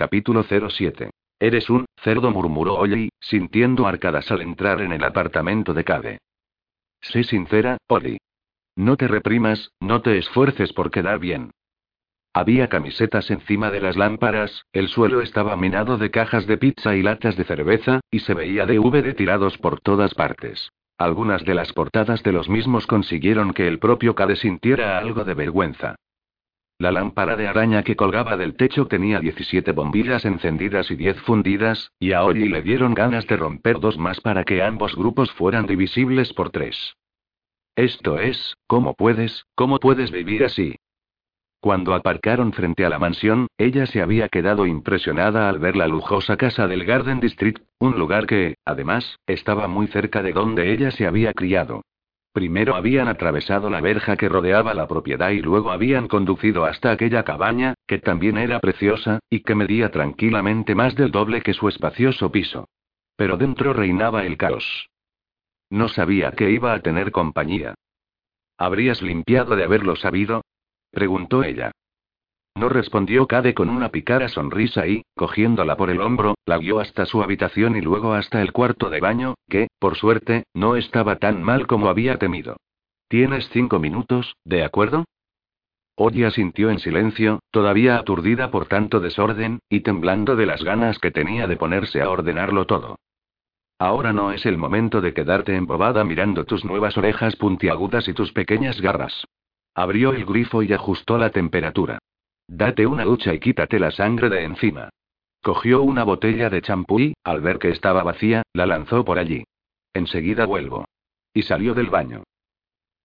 Capítulo 07. Eres un cerdo, murmuró Ollie, sintiendo arcadas al entrar en el apartamento de Cade. Sé sincera, Ollie. No te reprimas, no te esfuerces por quedar bien. Había camisetas encima de las lámparas, el suelo estaba minado de cajas de pizza y latas de cerveza, y se veía DVD tirados por todas partes. Algunas de las portadas de los mismos consiguieron que el propio Cade sintiera algo de vergüenza. La lámpara de araña que colgaba del techo tenía 17 bombillas encendidas y 10 fundidas, y a Ollie le dieron ganas de romper dos más para que ambos grupos fueran divisibles por tres. Esto es, ¿cómo puedes, cómo puedes vivir así? Cuando aparcaron frente a la mansión, ella se había quedado impresionada al ver la lujosa casa del Garden District, un lugar que, además, estaba muy cerca de donde ella se había criado. Primero habían atravesado la verja que rodeaba la propiedad y luego habían conducido hasta aquella cabaña, que también era preciosa, y que medía tranquilamente más del doble que su espacioso piso. Pero dentro reinaba el caos. No sabía que iba a tener compañía. ¿Habrías limpiado de haberlo sabido? preguntó ella. No respondió Cade con una picara sonrisa y, cogiéndola por el hombro, la guió hasta su habitación y luego hasta el cuarto de baño, que, por suerte, no estaba tan mal como había temido. Tienes cinco minutos, ¿de acuerdo? Oye asintió en silencio, todavía aturdida por tanto desorden, y temblando de las ganas que tenía de ponerse a ordenarlo todo. Ahora no es el momento de quedarte embobada mirando tus nuevas orejas puntiagudas y tus pequeñas garras. Abrió el grifo y ajustó la temperatura. Date una ducha y quítate la sangre de encima. Cogió una botella de champú y, al ver que estaba vacía, la lanzó por allí. Enseguida vuelvo. Y salió del baño.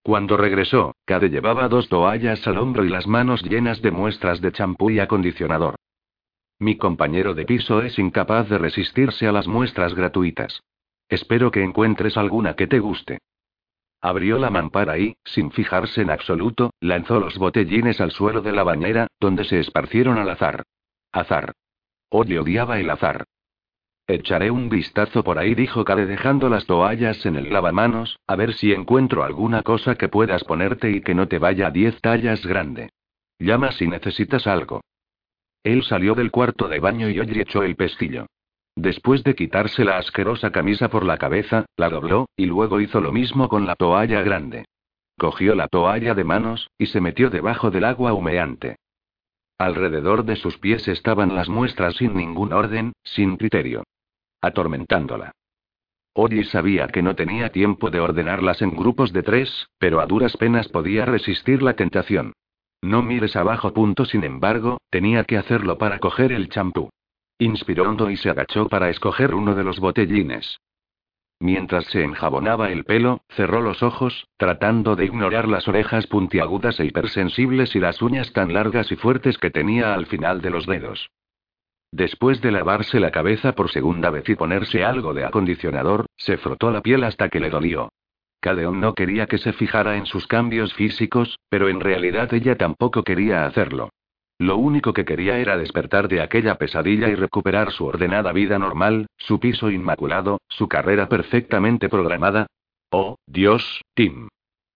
Cuando regresó, Cade llevaba dos toallas al hombro y las manos llenas de muestras de champú y acondicionador. Mi compañero de piso es incapaz de resistirse a las muestras gratuitas. Espero que encuentres alguna que te guste. Abrió la mampara y, sin fijarse en absoluto, lanzó los botellines al suelo de la bañera, donde se esparcieron al azar. Azar. Oye odiaba el azar. Echaré un vistazo por ahí, dijo Cade dejando las toallas en el lavamanos, a ver si encuentro alguna cosa que puedas ponerte y que no te vaya a diez tallas grande. Llama si necesitas algo. Él salió del cuarto de baño y Oye echó el pestillo. Después de quitarse la asquerosa camisa por la cabeza, la dobló, y luego hizo lo mismo con la toalla grande. Cogió la toalla de manos, y se metió debajo del agua humeante. Alrededor de sus pies estaban las muestras sin ningún orden, sin criterio. Atormentándola. Oye sabía que no tenía tiempo de ordenarlas en grupos de tres, pero a duras penas podía resistir la tentación. No mires abajo. Punto. Sin embargo, tenía que hacerlo para coger el champú. Inspiró hondo y se agachó para escoger uno de los botellines. Mientras se enjabonaba el pelo, cerró los ojos, tratando de ignorar las orejas puntiagudas e hipersensibles y las uñas tan largas y fuertes que tenía al final de los dedos. Después de lavarse la cabeza por segunda vez y ponerse algo de acondicionador, se frotó la piel hasta que le dolió. Cadeon no quería que se fijara en sus cambios físicos, pero en realidad ella tampoco quería hacerlo. Lo único que quería era despertar de aquella pesadilla y recuperar su ordenada vida normal, su piso inmaculado, su carrera perfectamente programada. Oh, Dios, Tim.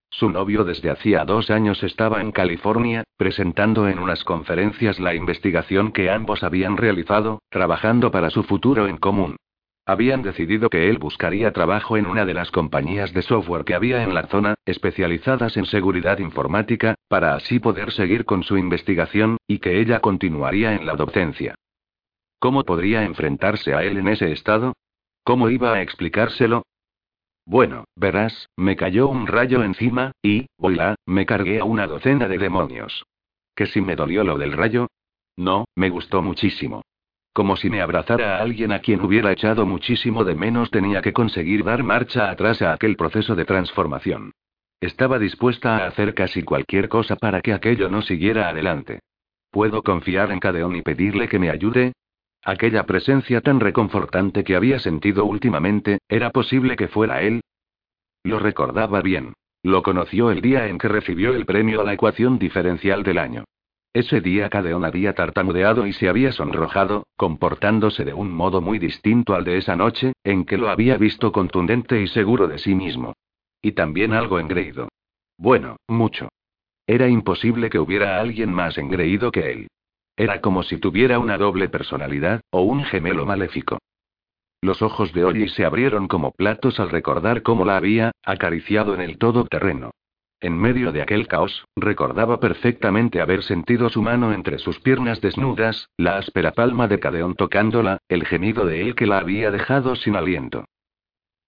Su novio desde hacía dos años estaba en California, presentando en unas conferencias la investigación que ambos habían realizado, trabajando para su futuro en común. Habían decidido que él buscaría trabajo en una de las compañías de software que había en la zona, especializadas en seguridad informática, para así poder seguir con su investigación, y que ella continuaría en la docencia. ¿Cómo podría enfrentarse a él en ese estado? ¿Cómo iba a explicárselo? Bueno, verás, me cayó un rayo encima, y, voilà, me cargué a una docena de demonios. ¿Que si me dolió lo del rayo? No, me gustó muchísimo. Como si me abrazara a alguien a quien hubiera echado muchísimo de menos tenía que conseguir dar marcha atrás a aquel proceso de transformación. Estaba dispuesta a hacer casi cualquier cosa para que aquello no siguiera adelante. ¿Puedo confiar en Cadeón y pedirle que me ayude? Aquella presencia tan reconfortante que había sentido últimamente, ¿era posible que fuera él? Lo recordaba bien. Lo conoció el día en que recibió el premio a la ecuación diferencial del año. Ese día Cadeón había tartamudeado y se había sonrojado, comportándose de un modo muy distinto al de esa noche, en que lo había visto contundente y seguro de sí mismo. Y también algo engreído. Bueno, mucho. Era imposible que hubiera alguien más engreído que él. Era como si tuviera una doble personalidad, o un gemelo maléfico. Los ojos de Ollie se abrieron como platos al recordar cómo la había acariciado en el todoterreno. En medio de aquel caos, recordaba perfectamente haber sentido su mano entre sus piernas desnudas, la áspera palma de Cadeón tocándola, el gemido de él que la había dejado sin aliento.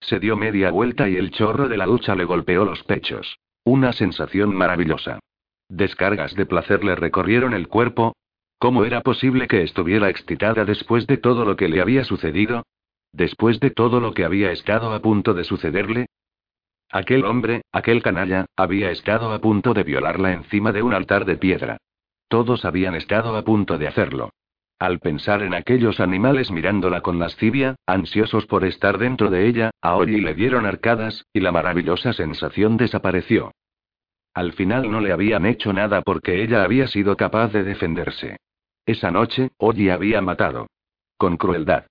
Se dio media vuelta y el chorro de la ducha le golpeó los pechos. Una sensación maravillosa. Descargas de placer le recorrieron el cuerpo, ¿Cómo era posible que estuviera excitada después de todo lo que le había sucedido? Después de todo lo que había estado a punto de sucederle? Aquel hombre, aquel canalla, había estado a punto de violarla encima de un altar de piedra. Todos habían estado a punto de hacerlo. Al pensar en aquellos animales mirándola con lascivia, ansiosos por estar dentro de ella, a Ollie le dieron arcadas, y la maravillosa sensación desapareció. Al final no le habían hecho nada porque ella había sido capaz de defenderse. Esa noche, Oji había matado. Con crueldad.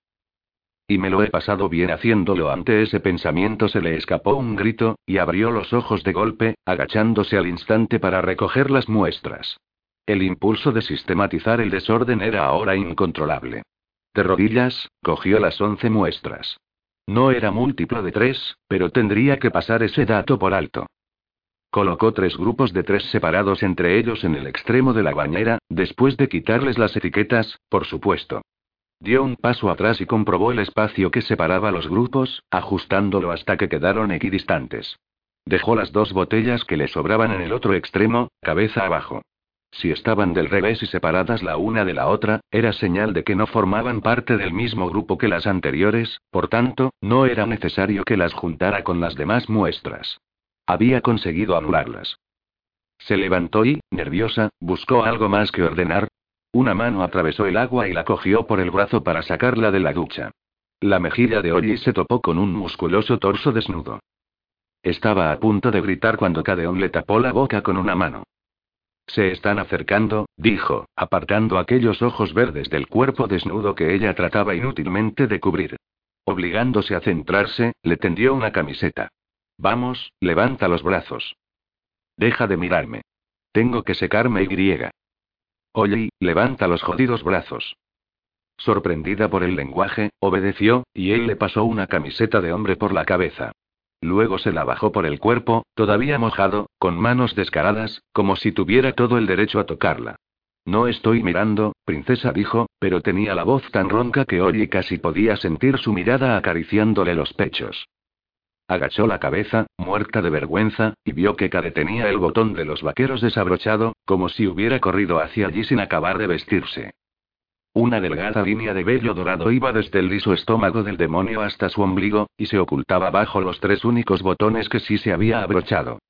Y me lo he pasado bien haciéndolo. Ante ese pensamiento se le escapó un grito, y abrió los ojos de golpe, agachándose al instante para recoger las muestras. El impulso de sistematizar el desorden era ahora incontrolable. De rodillas, cogió las once muestras. No era múltiplo de tres, pero tendría que pasar ese dato por alto. Colocó tres grupos de tres separados entre ellos en el extremo de la bañera, después de quitarles las etiquetas, por supuesto. Dio un paso atrás y comprobó el espacio que separaba los grupos, ajustándolo hasta que quedaron equidistantes. Dejó las dos botellas que le sobraban en el otro extremo, cabeza abajo. Si estaban del revés y separadas la una de la otra, era señal de que no formaban parte del mismo grupo que las anteriores, por tanto, no era necesario que las juntara con las demás muestras. Había conseguido anularlas. Se levantó y, nerviosa, buscó algo más que ordenar. Una mano atravesó el agua y la cogió por el brazo para sacarla de la ducha. La mejilla de Ollie se topó con un musculoso torso desnudo. Estaba a punto de gritar cuando Cadeón le tapó la boca con una mano. Se están acercando, dijo, apartando aquellos ojos verdes del cuerpo desnudo que ella trataba inútilmente de cubrir. Obligándose a centrarse, le tendió una camiseta. Vamos, levanta los brazos. Deja de mirarme. Tengo que secarme y Oye, levanta los jodidos brazos. Sorprendida por el lenguaje, obedeció, y él le pasó una camiseta de hombre por la cabeza. Luego se la bajó por el cuerpo, todavía mojado, con manos descaradas, como si tuviera todo el derecho a tocarla. No estoy mirando, princesa dijo, pero tenía la voz tan ronca que Ollie casi podía sentir su mirada acariciándole los pechos. Agachó la cabeza, muerta de vergüenza, y vio que Cade tenía el botón de los vaqueros desabrochado, como si hubiera corrido hacia allí sin acabar de vestirse. Una delgada línea de vello dorado iba desde el liso estómago del demonio hasta su ombligo, y se ocultaba bajo los tres únicos botones que sí se había abrochado.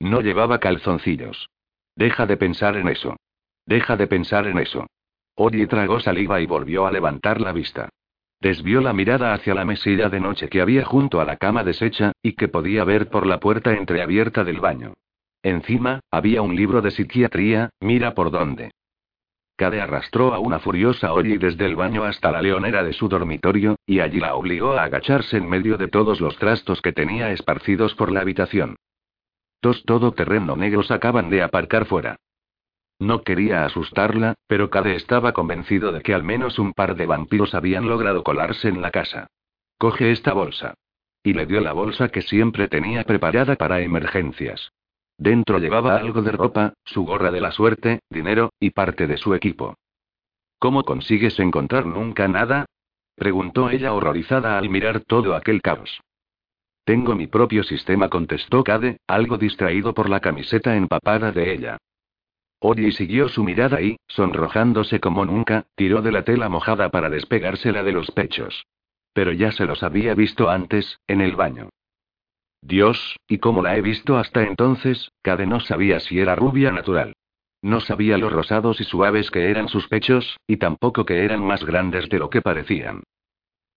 No llevaba calzoncillos. Deja de pensar en eso. Deja de pensar en eso. Oye tragó saliva y volvió a levantar la vista. Desvió la mirada hacia la mesilla de noche que había junto a la cama deshecha, y que podía ver por la puerta entreabierta del baño. Encima, había un libro de psiquiatría, mira por dónde. Cade arrastró a una furiosa Ollie desde el baño hasta la leonera de su dormitorio, y allí la obligó a agacharse en medio de todos los trastos que tenía esparcidos por la habitación. Dos todoterreno negros acaban de aparcar fuera. No quería asustarla, pero Cade estaba convencido de que al menos un par de vampiros habían logrado colarse en la casa. Coge esta bolsa. Y le dio la bolsa que siempre tenía preparada para emergencias. Dentro llevaba algo de ropa, su gorra de la suerte, dinero, y parte de su equipo. ¿Cómo consigues encontrar nunca nada? preguntó ella horrorizada al mirar todo aquel caos. Tengo mi propio sistema, contestó Cade, algo distraído por la camiseta empapada de ella. Ollie siguió su mirada y, sonrojándose como nunca, tiró de la tela mojada para despegársela de los pechos. Pero ya se los había visto antes, en el baño. Dios, y como la he visto hasta entonces, Cade no sabía si era rubia natural. No sabía lo rosados y suaves que eran sus pechos, y tampoco que eran más grandes de lo que parecían.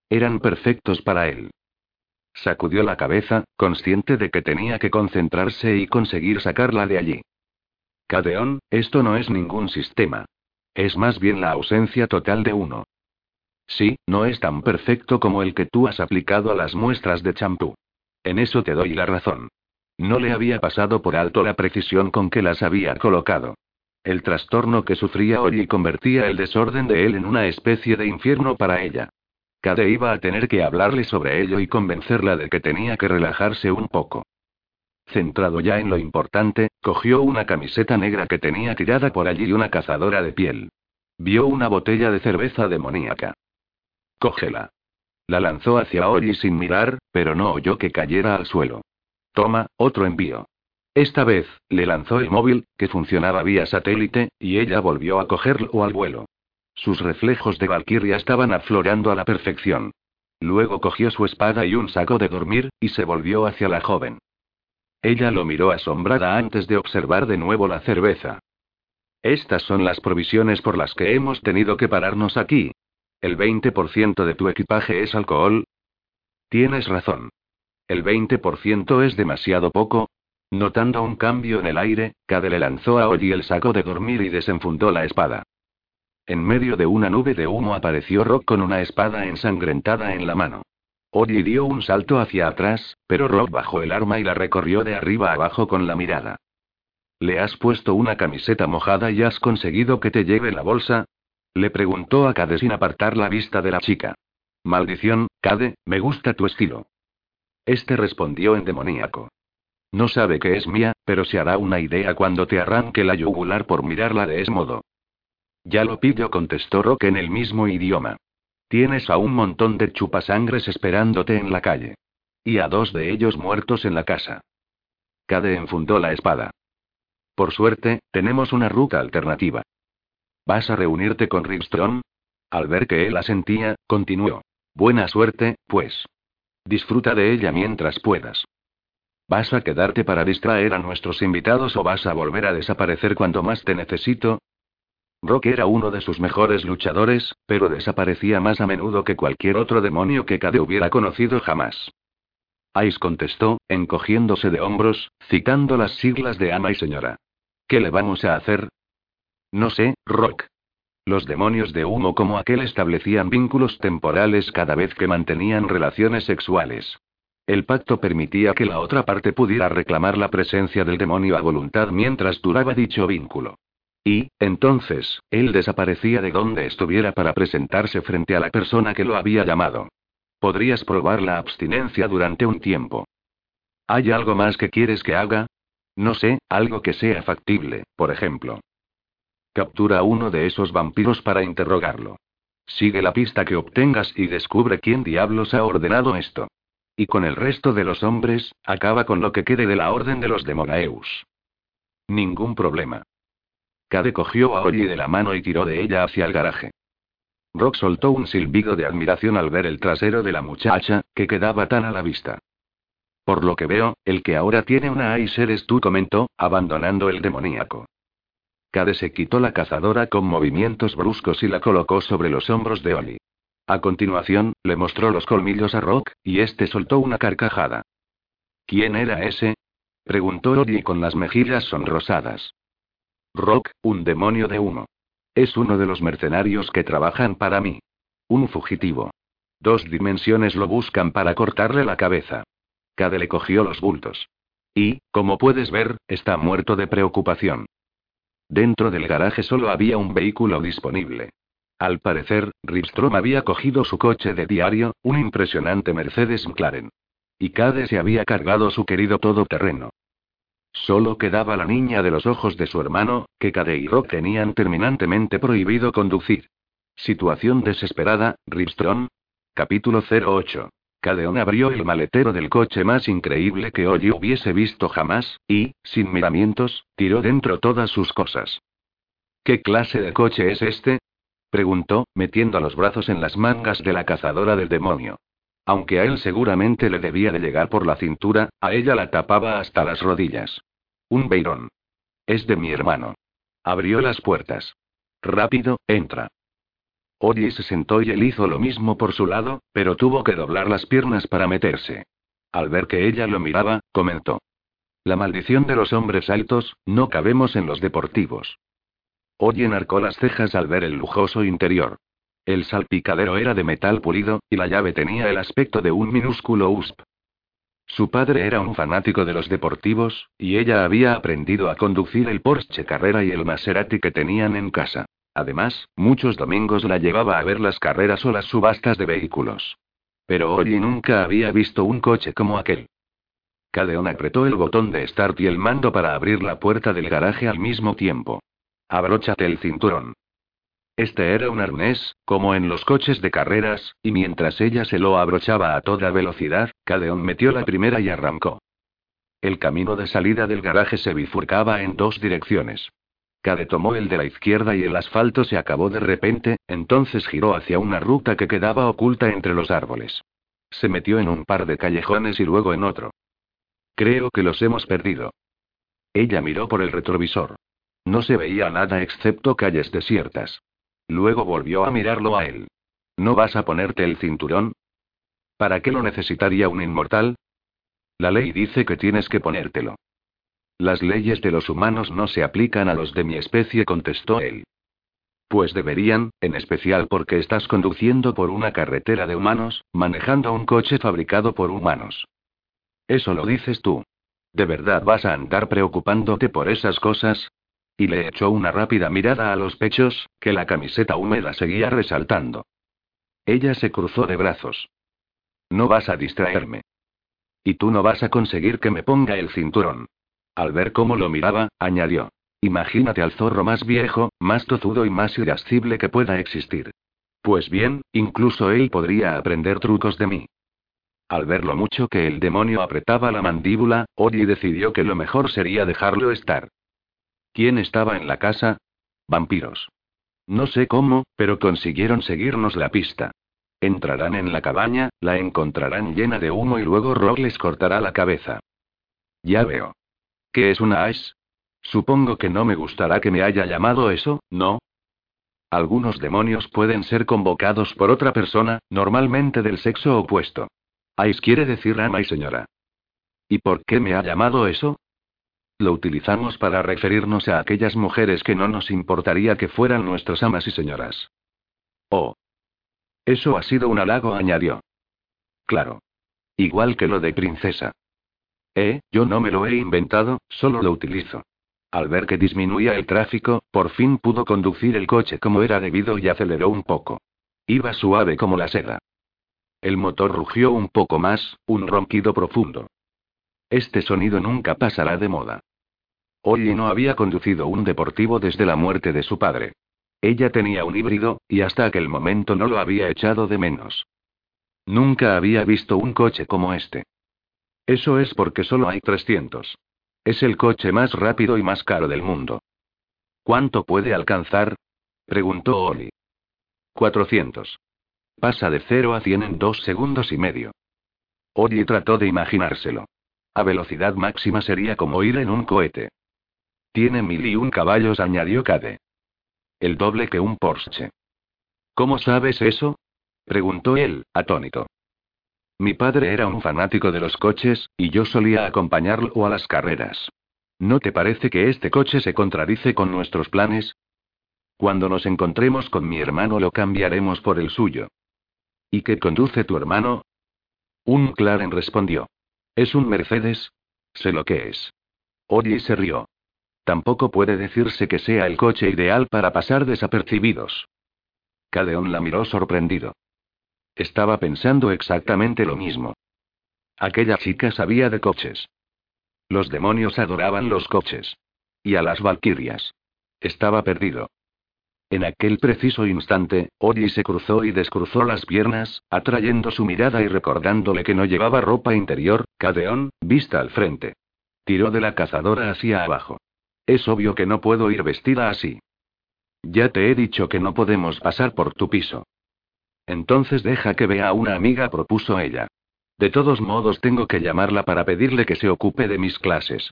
Eran perfectos para él. Sacudió la cabeza, consciente de que tenía que concentrarse y conseguir sacarla de allí. Cadeón, esto no es ningún sistema. Es más bien la ausencia total de uno. Sí, no es tan perfecto como el que tú has aplicado a las muestras de champú. En eso te doy la razón. No le había pasado por alto la precisión con que las había colocado. El trastorno que sufría hoy convertía el desorden de él en una especie de infierno para ella. Cade iba a tener que hablarle sobre ello y convencerla de que tenía que relajarse un poco. Centrado ya en lo importante, cogió una camiseta negra que tenía tirada por allí y una cazadora de piel. Vio una botella de cerveza demoníaca. Cógela. La lanzó hacia Ollie sin mirar, pero no oyó que cayera al suelo. Toma, otro envío. Esta vez, le lanzó el móvil, que funcionaba vía satélite, y ella volvió a cogerlo al vuelo. Sus reflejos de Valkyria estaban aflorando a la perfección. Luego cogió su espada y un saco de dormir, y se volvió hacia la joven. Ella lo miró asombrada antes de observar de nuevo la cerveza. Estas son las provisiones por las que hemos tenido que pararnos aquí. ¿El 20% de tu equipaje es alcohol? Tienes razón. ¿El 20% es demasiado poco? Notando un cambio en el aire, Cade le lanzó a Ollie el saco de dormir y desenfundó la espada. En medio de una nube de humo apareció Rock con una espada ensangrentada en la mano. Ollie dio un salto hacia atrás, pero Rock bajó el arma y la recorrió de arriba abajo con la mirada. ¿Le has puesto una camiseta mojada y has conseguido que te lleve la bolsa? Le preguntó a Cade sin apartar la vista de la chica. Maldición, Cade, me gusta tu estilo. Este respondió en demoníaco. No sabe que es mía, pero se hará una idea cuando te arranque la yugular por mirarla de ese modo. Ya lo pillo, contestó Rock en el mismo idioma. Tienes a un montón de chupasangres esperándote en la calle. Y a dos de ellos muertos en la casa. Cade enfundó la espada. Por suerte, tenemos una ruta alternativa. ¿Vas a reunirte con Ripstrom? Al ver que él asentía, continuó. Buena suerte, pues. Disfruta de ella mientras puedas. ¿Vas a quedarte para distraer a nuestros invitados o vas a volver a desaparecer cuando más te necesito? Rock era uno de sus mejores luchadores, pero desaparecía más a menudo que cualquier otro demonio que Cade hubiera conocido jamás. Ice contestó, encogiéndose de hombros, citando las siglas de ama y señora. ¿Qué le vamos a hacer? No sé, Rock. Los demonios de humo como aquel establecían vínculos temporales cada vez que mantenían relaciones sexuales. El pacto permitía que la otra parte pudiera reclamar la presencia del demonio a voluntad mientras duraba dicho vínculo. Y, entonces, él desaparecía de donde estuviera para presentarse frente a la persona que lo había llamado. Podrías probar la abstinencia durante un tiempo. ¿Hay algo más que quieres que haga? No sé, algo que sea factible, por ejemplo. Captura a uno de esos vampiros para interrogarlo. Sigue la pista que obtengas y descubre quién diablos ha ordenado esto. Y con el resto de los hombres, acaba con lo que quede de la orden de los Demonaeus. Ningún problema. Cade cogió a Ollie de la mano y tiró de ella hacia el garaje. Rock soltó un silbido de admiración al ver el trasero de la muchacha, que quedaba tan a la vista. Por lo que veo, el que ahora tiene una Ace eres tú, comentó, abandonando el demoníaco. Cade se quitó la cazadora con movimientos bruscos y la colocó sobre los hombros de Oli. A continuación, le mostró los colmillos a Rock, y este soltó una carcajada. ¿Quién era ese? preguntó Oli con las mejillas sonrosadas. Rock, un demonio de humo. Es uno de los mercenarios que trabajan para mí. Un fugitivo. Dos dimensiones lo buscan para cortarle la cabeza. Cade le cogió los bultos. Y, como puedes ver, está muerto de preocupación. Dentro del garaje solo había un vehículo disponible. Al parecer, Ripstrom había cogido su coche de diario, un impresionante Mercedes McLaren. Y Cade se había cargado su querido todoterreno. Solo quedaba la niña de los ojos de su hermano, que Cade y Rock tenían terminantemente prohibido conducir. Situación desesperada, Ripstrom. Capítulo 08. Cadeon abrió el maletero del coche más increíble que Ollie hubiese visto jamás, y, sin miramientos, tiró dentro todas sus cosas. ¿Qué clase de coche es este? preguntó, metiendo los brazos en las mangas de la cazadora del demonio. Aunque a él seguramente le debía de llegar por la cintura, a ella la tapaba hasta las rodillas. Un beirón. Es de mi hermano. Abrió las puertas. Rápido, entra. Oye se sentó y él hizo lo mismo por su lado, pero tuvo que doblar las piernas para meterse. Al ver que ella lo miraba, comentó. La maldición de los hombres altos, no cabemos en los deportivos. Oye arcó las cejas al ver el lujoso interior. El salpicadero era de metal pulido, y la llave tenía el aspecto de un minúsculo USP. Su padre era un fanático de los deportivos, y ella había aprendido a conducir el Porsche Carrera y el Maserati que tenían en casa. Además, muchos domingos la llevaba a ver las carreras o las subastas de vehículos. Pero Ollie nunca había visto un coche como aquel. Cadeon apretó el botón de start y el mando para abrir la puerta del garaje al mismo tiempo. Abróchate el cinturón. Este era un arnés, como en los coches de carreras, y mientras ella se lo abrochaba a toda velocidad, Cadeon metió la primera y arrancó. El camino de salida del garaje se bifurcaba en dos direcciones. Cade tomó el de la izquierda y el asfalto se acabó de repente, entonces giró hacia una ruta que quedaba oculta entre los árboles. Se metió en un par de callejones y luego en otro. Creo que los hemos perdido. Ella miró por el retrovisor. No se veía nada excepto calles desiertas. Luego volvió a mirarlo a él. ¿No vas a ponerte el cinturón? ¿Para qué lo necesitaría un inmortal? La ley dice que tienes que ponértelo. Las leyes de los humanos no se aplican a los de mi especie, contestó él. Pues deberían, en especial porque estás conduciendo por una carretera de humanos, manejando un coche fabricado por humanos. Eso lo dices tú. ¿De verdad vas a andar preocupándote por esas cosas? Y le echó una rápida mirada a los pechos, que la camiseta húmeda seguía resaltando. Ella se cruzó de brazos. No vas a distraerme. Y tú no vas a conseguir que me ponga el cinturón. Al ver cómo lo miraba, añadió. Imagínate al zorro más viejo, más tozudo y más irascible que pueda existir. Pues bien, incluso él podría aprender trucos de mí. Al ver lo mucho que el demonio apretaba la mandíbula, Odie decidió que lo mejor sería dejarlo estar. ¿Quién estaba en la casa? Vampiros. No sé cómo, pero consiguieron seguirnos la pista. Entrarán en la cabaña, la encontrarán llena de humo y luego Rock les cortará la cabeza. Ya veo. ¿Qué es una AIS? Supongo que no me gustará que me haya llamado eso, ¿no? Algunos demonios pueden ser convocados por otra persona, normalmente del sexo opuesto. AIS quiere decir ama y señora. ¿Y por qué me ha llamado eso? Lo utilizamos para referirnos a aquellas mujeres que no nos importaría que fueran nuestras amas y señoras. Oh. Eso ha sido un halago, añadió. Claro. Igual que lo de princesa. Eh, yo no me lo he inventado, solo lo utilizo. Al ver que disminuía el tráfico, por fin pudo conducir el coche como era debido y aceleró un poco. Iba suave como la seda. El motor rugió un poco más, un ronquido profundo. Este sonido nunca pasará de moda. Ollie no había conducido un deportivo desde la muerte de su padre. Ella tenía un híbrido, y hasta aquel momento no lo había echado de menos. Nunca había visto un coche como este. Eso es porque solo hay 300. Es el coche más rápido y más caro del mundo. ¿Cuánto puede alcanzar? preguntó Oli. 400. Pasa de 0 a 100 en dos segundos y medio. Oli trató de imaginárselo. A velocidad máxima sería como ir en un cohete. Tiene mil y un caballos, añadió Cade. El doble que un Porsche. ¿Cómo sabes eso? preguntó él, atónito. Mi padre era un fanático de los coches, y yo solía acompañarlo a las carreras. ¿No te parece que este coche se contradice con nuestros planes? Cuando nos encontremos con mi hermano lo cambiaremos por el suyo. ¿Y qué conduce tu hermano? Un Claren respondió. ¿Es un Mercedes? Sé lo que es. Oye se rió. Tampoco puede decirse que sea el coche ideal para pasar desapercibidos. Cadeón la miró sorprendido. Estaba pensando exactamente lo mismo. Aquella chica sabía de coches. Los demonios adoraban los coches. Y a las valquirias. Estaba perdido. En aquel preciso instante, Odie se cruzó y descruzó las piernas, atrayendo su mirada y recordándole que no llevaba ropa interior, Cadeón, vista al frente. Tiró de la cazadora hacia abajo. Es obvio que no puedo ir vestida así. Ya te he dicho que no podemos pasar por tu piso. Entonces deja que vea a una amiga, propuso ella. De todos modos tengo que llamarla para pedirle que se ocupe de mis clases.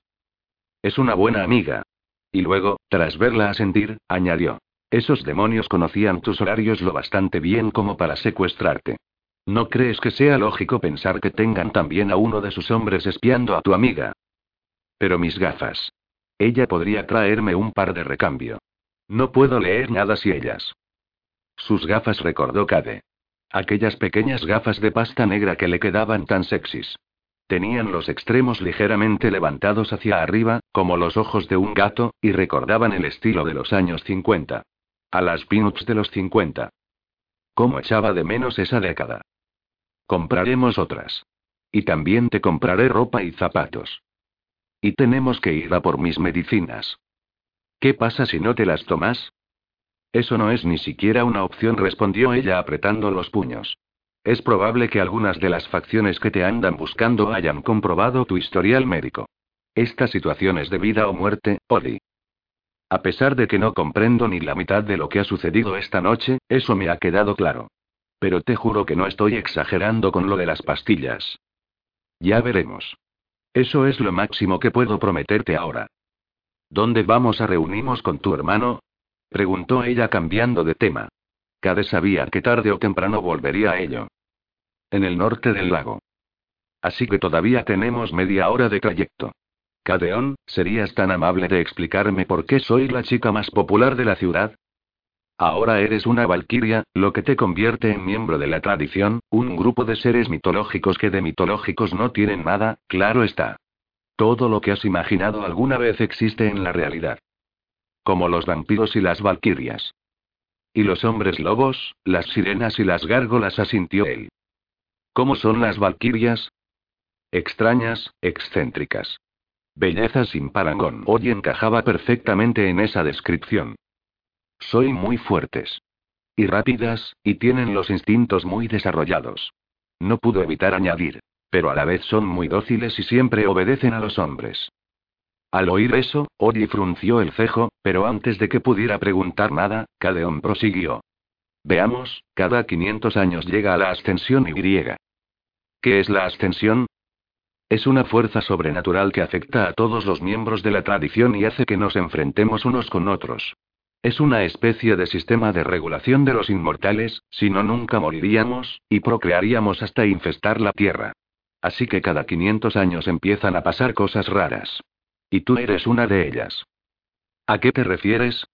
Es una buena amiga. Y luego, tras verla asentir, añadió. Esos demonios conocían tus horarios lo bastante bien como para secuestrarte. ¿No crees que sea lógico pensar que tengan también a uno de sus hombres espiando a tu amiga? Pero mis gafas. Ella podría traerme un par de recambio. No puedo leer nada si ellas. Sus gafas recordó Cade. Aquellas pequeñas gafas de pasta negra que le quedaban tan sexys. Tenían los extremos ligeramente levantados hacia arriba, como los ojos de un gato, y recordaban el estilo de los años 50. A las pinups de los 50. ¿Cómo echaba de menos esa década? Compraremos otras. Y también te compraré ropa y zapatos. Y tenemos que ir a por mis medicinas. ¿Qué pasa si no te las tomas? Eso no es ni siquiera una opción, respondió ella apretando los puños. Es probable que algunas de las facciones que te andan buscando hayan comprobado tu historial médico. Esta situación es de vida o muerte, Odi. A pesar de que no comprendo ni la mitad de lo que ha sucedido esta noche, eso me ha quedado claro. Pero te juro que no estoy exagerando con lo de las pastillas. Ya veremos. Eso es lo máximo que puedo prometerte ahora. ¿Dónde vamos a reunirnos con tu hermano? Preguntó ella cambiando de tema. Cade sabía que tarde o temprano volvería a ello. En el norte del lago. Así que todavía tenemos media hora de trayecto. Cadeón, ¿serías tan amable de explicarme por qué soy la chica más popular de la ciudad? Ahora eres una valquiria, lo que te convierte en miembro de la tradición, un grupo de seres mitológicos que de mitológicos no tienen nada, claro está. Todo lo que has imaginado alguna vez existe en la realidad. Como los vampiros y las valquirias. Y los hombres lobos, las sirenas y las gárgolas, asintió él. ¿Cómo son las valquirias? Extrañas, excéntricas. Belleza sin parangón. Hoy encajaba perfectamente en esa descripción. Soy muy fuertes. Y rápidas, y tienen los instintos muy desarrollados. No pudo evitar añadir. Pero a la vez son muy dóciles y siempre obedecen a los hombres. Al oír eso, Oji frunció el cejo, pero antes de que pudiera preguntar nada, Cadeón prosiguió. Veamos, cada 500 años llega a la ascensión Y. ¿Qué es la ascensión? Es una fuerza sobrenatural que afecta a todos los miembros de la tradición y hace que nos enfrentemos unos con otros. Es una especie de sistema de regulación de los inmortales, si no nunca moriríamos, y procrearíamos hasta infestar la Tierra. Así que cada 500 años empiezan a pasar cosas raras. Y tú eres una de ellas. ¿A qué te refieres?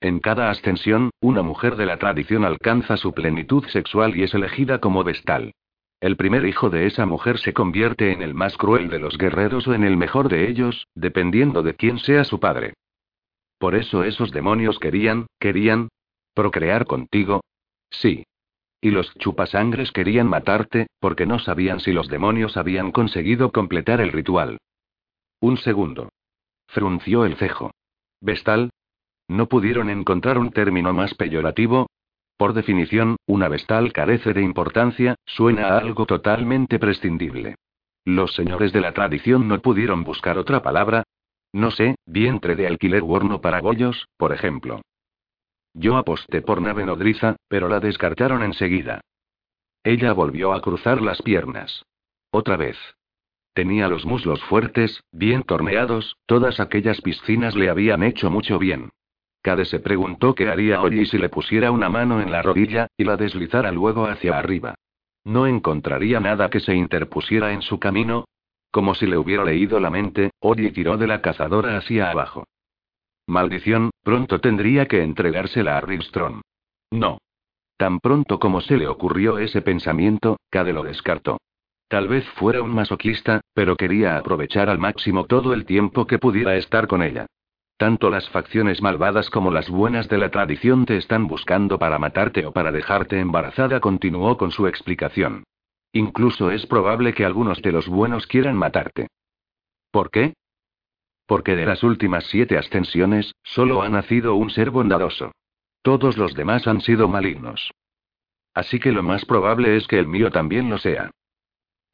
En cada ascensión, una mujer de la tradición alcanza su plenitud sexual y es elegida como vestal. El primer hijo de esa mujer se convierte en el más cruel de los guerreros o en el mejor de ellos, dependiendo de quién sea su padre. Por eso esos demonios querían, querían, procrear contigo. Sí. Y los chupasangres querían matarte, porque no sabían si los demonios habían conseguido completar el ritual. Un segundo. Frunció el cejo. ¿Vestal? ¿No pudieron encontrar un término más peyorativo? Por definición, una vestal carece de importancia, suena a algo totalmente prescindible. Los señores de la tradición no pudieron buscar otra palabra. No sé, vientre de alquiler horno para bollos, por ejemplo. Yo aposté por nave nodriza, pero la descartaron enseguida. Ella volvió a cruzar las piernas. Otra vez. Tenía los muslos fuertes, bien torneados, todas aquellas piscinas le habían hecho mucho bien. Cade se preguntó qué haría hoy si le pusiera una mano en la rodilla, y la deslizara luego hacia arriba. No encontraría nada que se interpusiera en su camino. Como si le hubiera leído la mente, Oye tiró de la cazadora hacia abajo. Maldición, pronto tendría que entregársela a Rivstrom. No. Tan pronto como se le ocurrió ese pensamiento, Cade lo descartó. Tal vez fuera un masoquista, pero quería aprovechar al máximo todo el tiempo que pudiera estar con ella. Tanto las facciones malvadas como las buenas de la tradición te están buscando para matarte o para dejarte embarazada, continuó con su explicación. Incluso es probable que algunos de los buenos quieran matarte. ¿Por qué? Porque de las últimas siete ascensiones, solo ha nacido un ser bondadoso. Todos los demás han sido malignos. Así que lo más probable es que el mío también lo sea.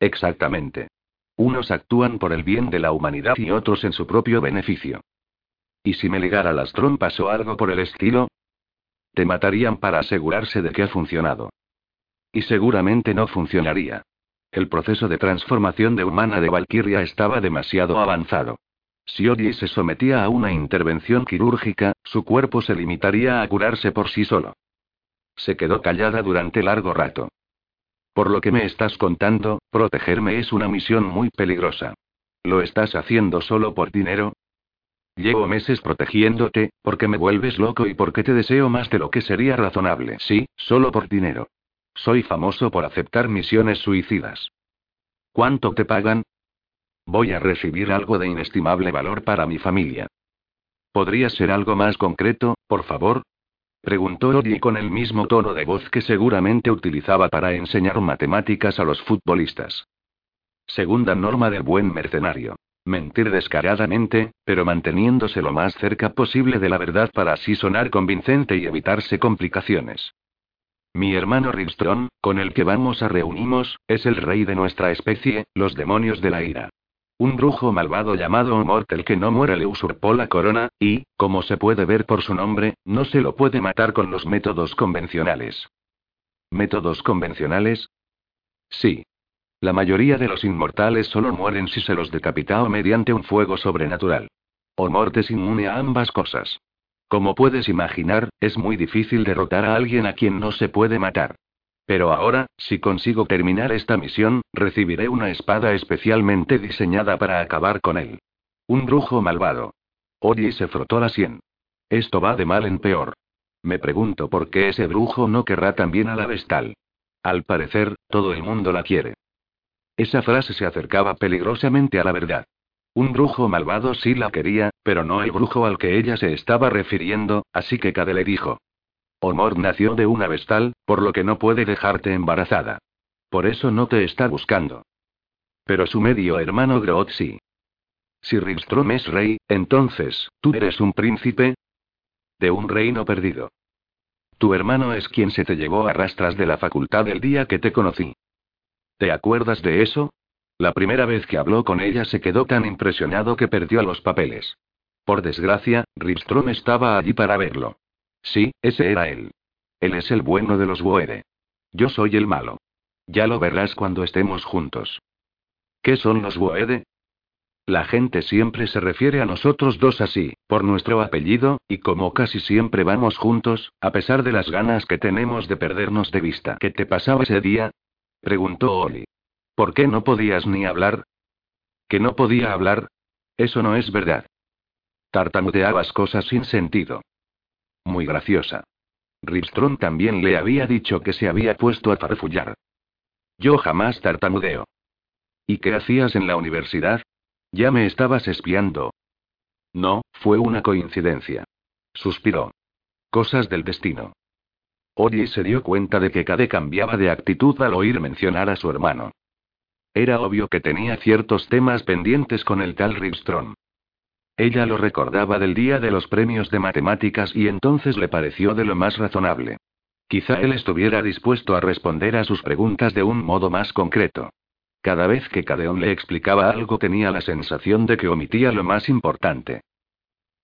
Exactamente. Unos actúan por el bien de la humanidad y otros en su propio beneficio. ¿Y si me ligara las trompas o algo por el estilo? Te matarían para asegurarse de que ha funcionado. Y seguramente no funcionaría. El proceso de transformación de humana de Valkyria estaba demasiado avanzado. Si Oddie se sometía a una intervención quirúrgica, su cuerpo se limitaría a curarse por sí solo. Se quedó callada durante largo rato. Por lo que me estás contando, protegerme es una misión muy peligrosa. ¿Lo estás haciendo solo por dinero? Llevo meses protegiéndote, porque me vuelves loco y porque te deseo más de lo que sería razonable. Sí, solo por dinero. Soy famoso por aceptar misiones suicidas. ¿Cuánto te pagan? Voy a recibir algo de inestimable valor para mi familia. ¿Podría ser algo más concreto, por favor? Preguntó Odie con el mismo tono de voz que seguramente utilizaba para enseñar matemáticas a los futbolistas. Segunda norma del buen mercenario. Mentir descaradamente, pero manteniéndose lo más cerca posible de la verdad para así sonar convincente y evitarse complicaciones. Mi hermano Ribstrom, con el que vamos a reunimos, es el rey de nuestra especie, los demonios de la ira. Un brujo malvado llamado Mortel que no muere le usurpó la corona, y, como se puede ver por su nombre, no se lo puede matar con los métodos convencionales. ¿Métodos convencionales? Sí. La mayoría de los inmortales solo mueren si se los decapita o mediante un fuego sobrenatural. O es inmune a ambas cosas. Como puedes imaginar, es muy difícil derrotar a alguien a quien no se puede matar. Pero ahora, si consigo terminar esta misión, recibiré una espada especialmente diseñada para acabar con él. Un brujo malvado. Oye se frotó la sien. Esto va de mal en peor. Me pregunto por qué ese brujo no querrá también a la vestal. Al parecer, todo el mundo la quiere. Esa frase se acercaba peligrosamente a la verdad. Un brujo malvado sí la quería, pero no el brujo al que ella se estaba refiriendo, así que Cade le dijo. Omor nació de una vestal, por lo que no puede dejarte embarazada. Por eso no te está buscando. Pero su medio hermano Groot sí. Si Ribstrom es rey, entonces, ¿tú eres un príncipe? De un reino perdido. Tu hermano es quien se te llevó a rastras de la facultad el día que te conocí. ¿Te acuerdas de eso? La primera vez que habló con ella se quedó tan impresionado que perdió los papeles. Por desgracia, Ribstrom estaba allí para verlo. Sí, ese era él. Él es el bueno de los Boere. Yo soy el malo. Ya lo verás cuando estemos juntos. ¿Qué son los Boede? La gente siempre se refiere a nosotros dos así, por nuestro apellido, y como casi siempre vamos juntos, a pesar de las ganas que tenemos de perdernos de vista. ¿Qué te pasaba ese día? preguntó Oli. ¿Por qué no podías ni hablar? ¿Que no podía hablar? Eso no es verdad. Tartamudeabas cosas sin sentido. Muy graciosa. Ribstrom también le había dicho que se había puesto a farfullar. Yo jamás tartamudeo. ¿Y qué hacías en la universidad? Ya me estabas espiando. No, fue una coincidencia. Suspiró. Cosas del destino. Oye se dio cuenta de que Cade cambiaba de actitud al oír mencionar a su hermano. Era obvio que tenía ciertos temas pendientes con el tal Ribstrom. Ella lo recordaba del día de los premios de matemáticas y entonces le pareció de lo más razonable. Quizá él estuviera dispuesto a responder a sus preguntas de un modo más concreto. Cada vez que Cadeón le explicaba algo tenía la sensación de que omitía lo más importante.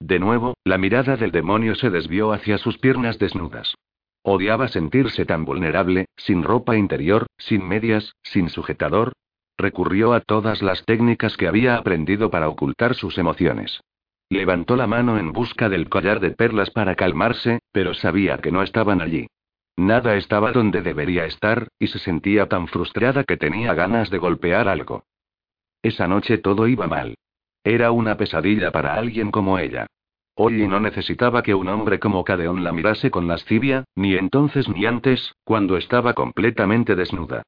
De nuevo, la mirada del demonio se desvió hacia sus piernas desnudas. Odiaba sentirse tan vulnerable, sin ropa interior, sin medias, sin sujetador, Recurrió a todas las técnicas que había aprendido para ocultar sus emociones. Levantó la mano en busca del collar de perlas para calmarse, pero sabía que no estaban allí. Nada estaba donde debería estar, y se sentía tan frustrada que tenía ganas de golpear algo. Esa noche todo iba mal. Era una pesadilla para alguien como ella. Oye no necesitaba que un hombre como Cadeón la mirase con lascivia, ni entonces ni antes, cuando estaba completamente desnuda.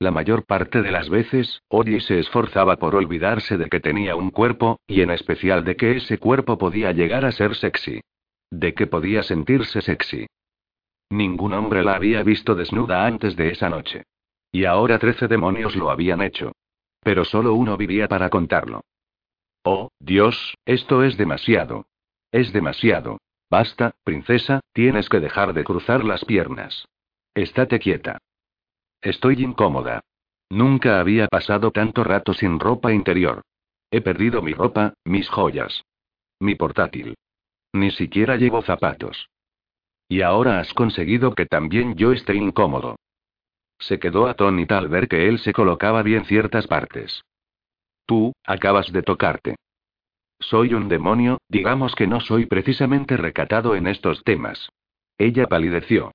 La mayor parte de las veces, Oye se esforzaba por olvidarse de que tenía un cuerpo, y en especial de que ese cuerpo podía llegar a ser sexy. De que podía sentirse sexy. Ningún hombre la había visto desnuda antes de esa noche. Y ahora trece demonios lo habían hecho. Pero solo uno vivía para contarlo. Oh, Dios, esto es demasiado. Es demasiado. Basta, princesa, tienes que dejar de cruzar las piernas. Estate quieta. Estoy incómoda. Nunca había pasado tanto rato sin ropa interior. He perdido mi ropa, mis joyas. Mi portátil. Ni siquiera llevo zapatos. Y ahora has conseguido que también yo esté incómodo. Se quedó atónita al ver que él se colocaba bien ciertas partes. Tú, acabas de tocarte. Soy un demonio, digamos que no soy precisamente recatado en estos temas. Ella palideció.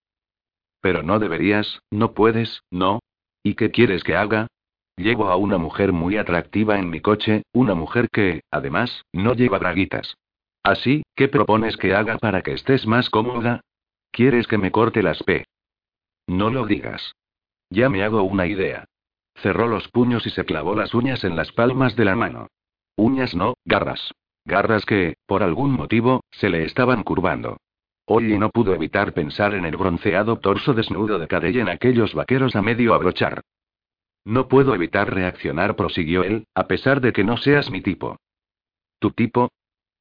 Pero no deberías, no puedes, no. ¿Y qué quieres que haga? Llevo a una mujer muy atractiva en mi coche, una mujer que, además, no lleva braguitas. Así, ¿qué propones que haga para que estés más cómoda? ¿Quieres que me corte las P? No lo digas. Ya me hago una idea. Cerró los puños y se clavó las uñas en las palmas de la mano. Uñas no, garras. Garras que, por algún motivo, se le estaban curvando. Oye no pudo evitar pensar en el bronceado torso desnudo de Cadell en aquellos vaqueros a medio abrochar. No puedo evitar reaccionar, prosiguió él, a pesar de que no seas mi tipo. ¿Tu tipo?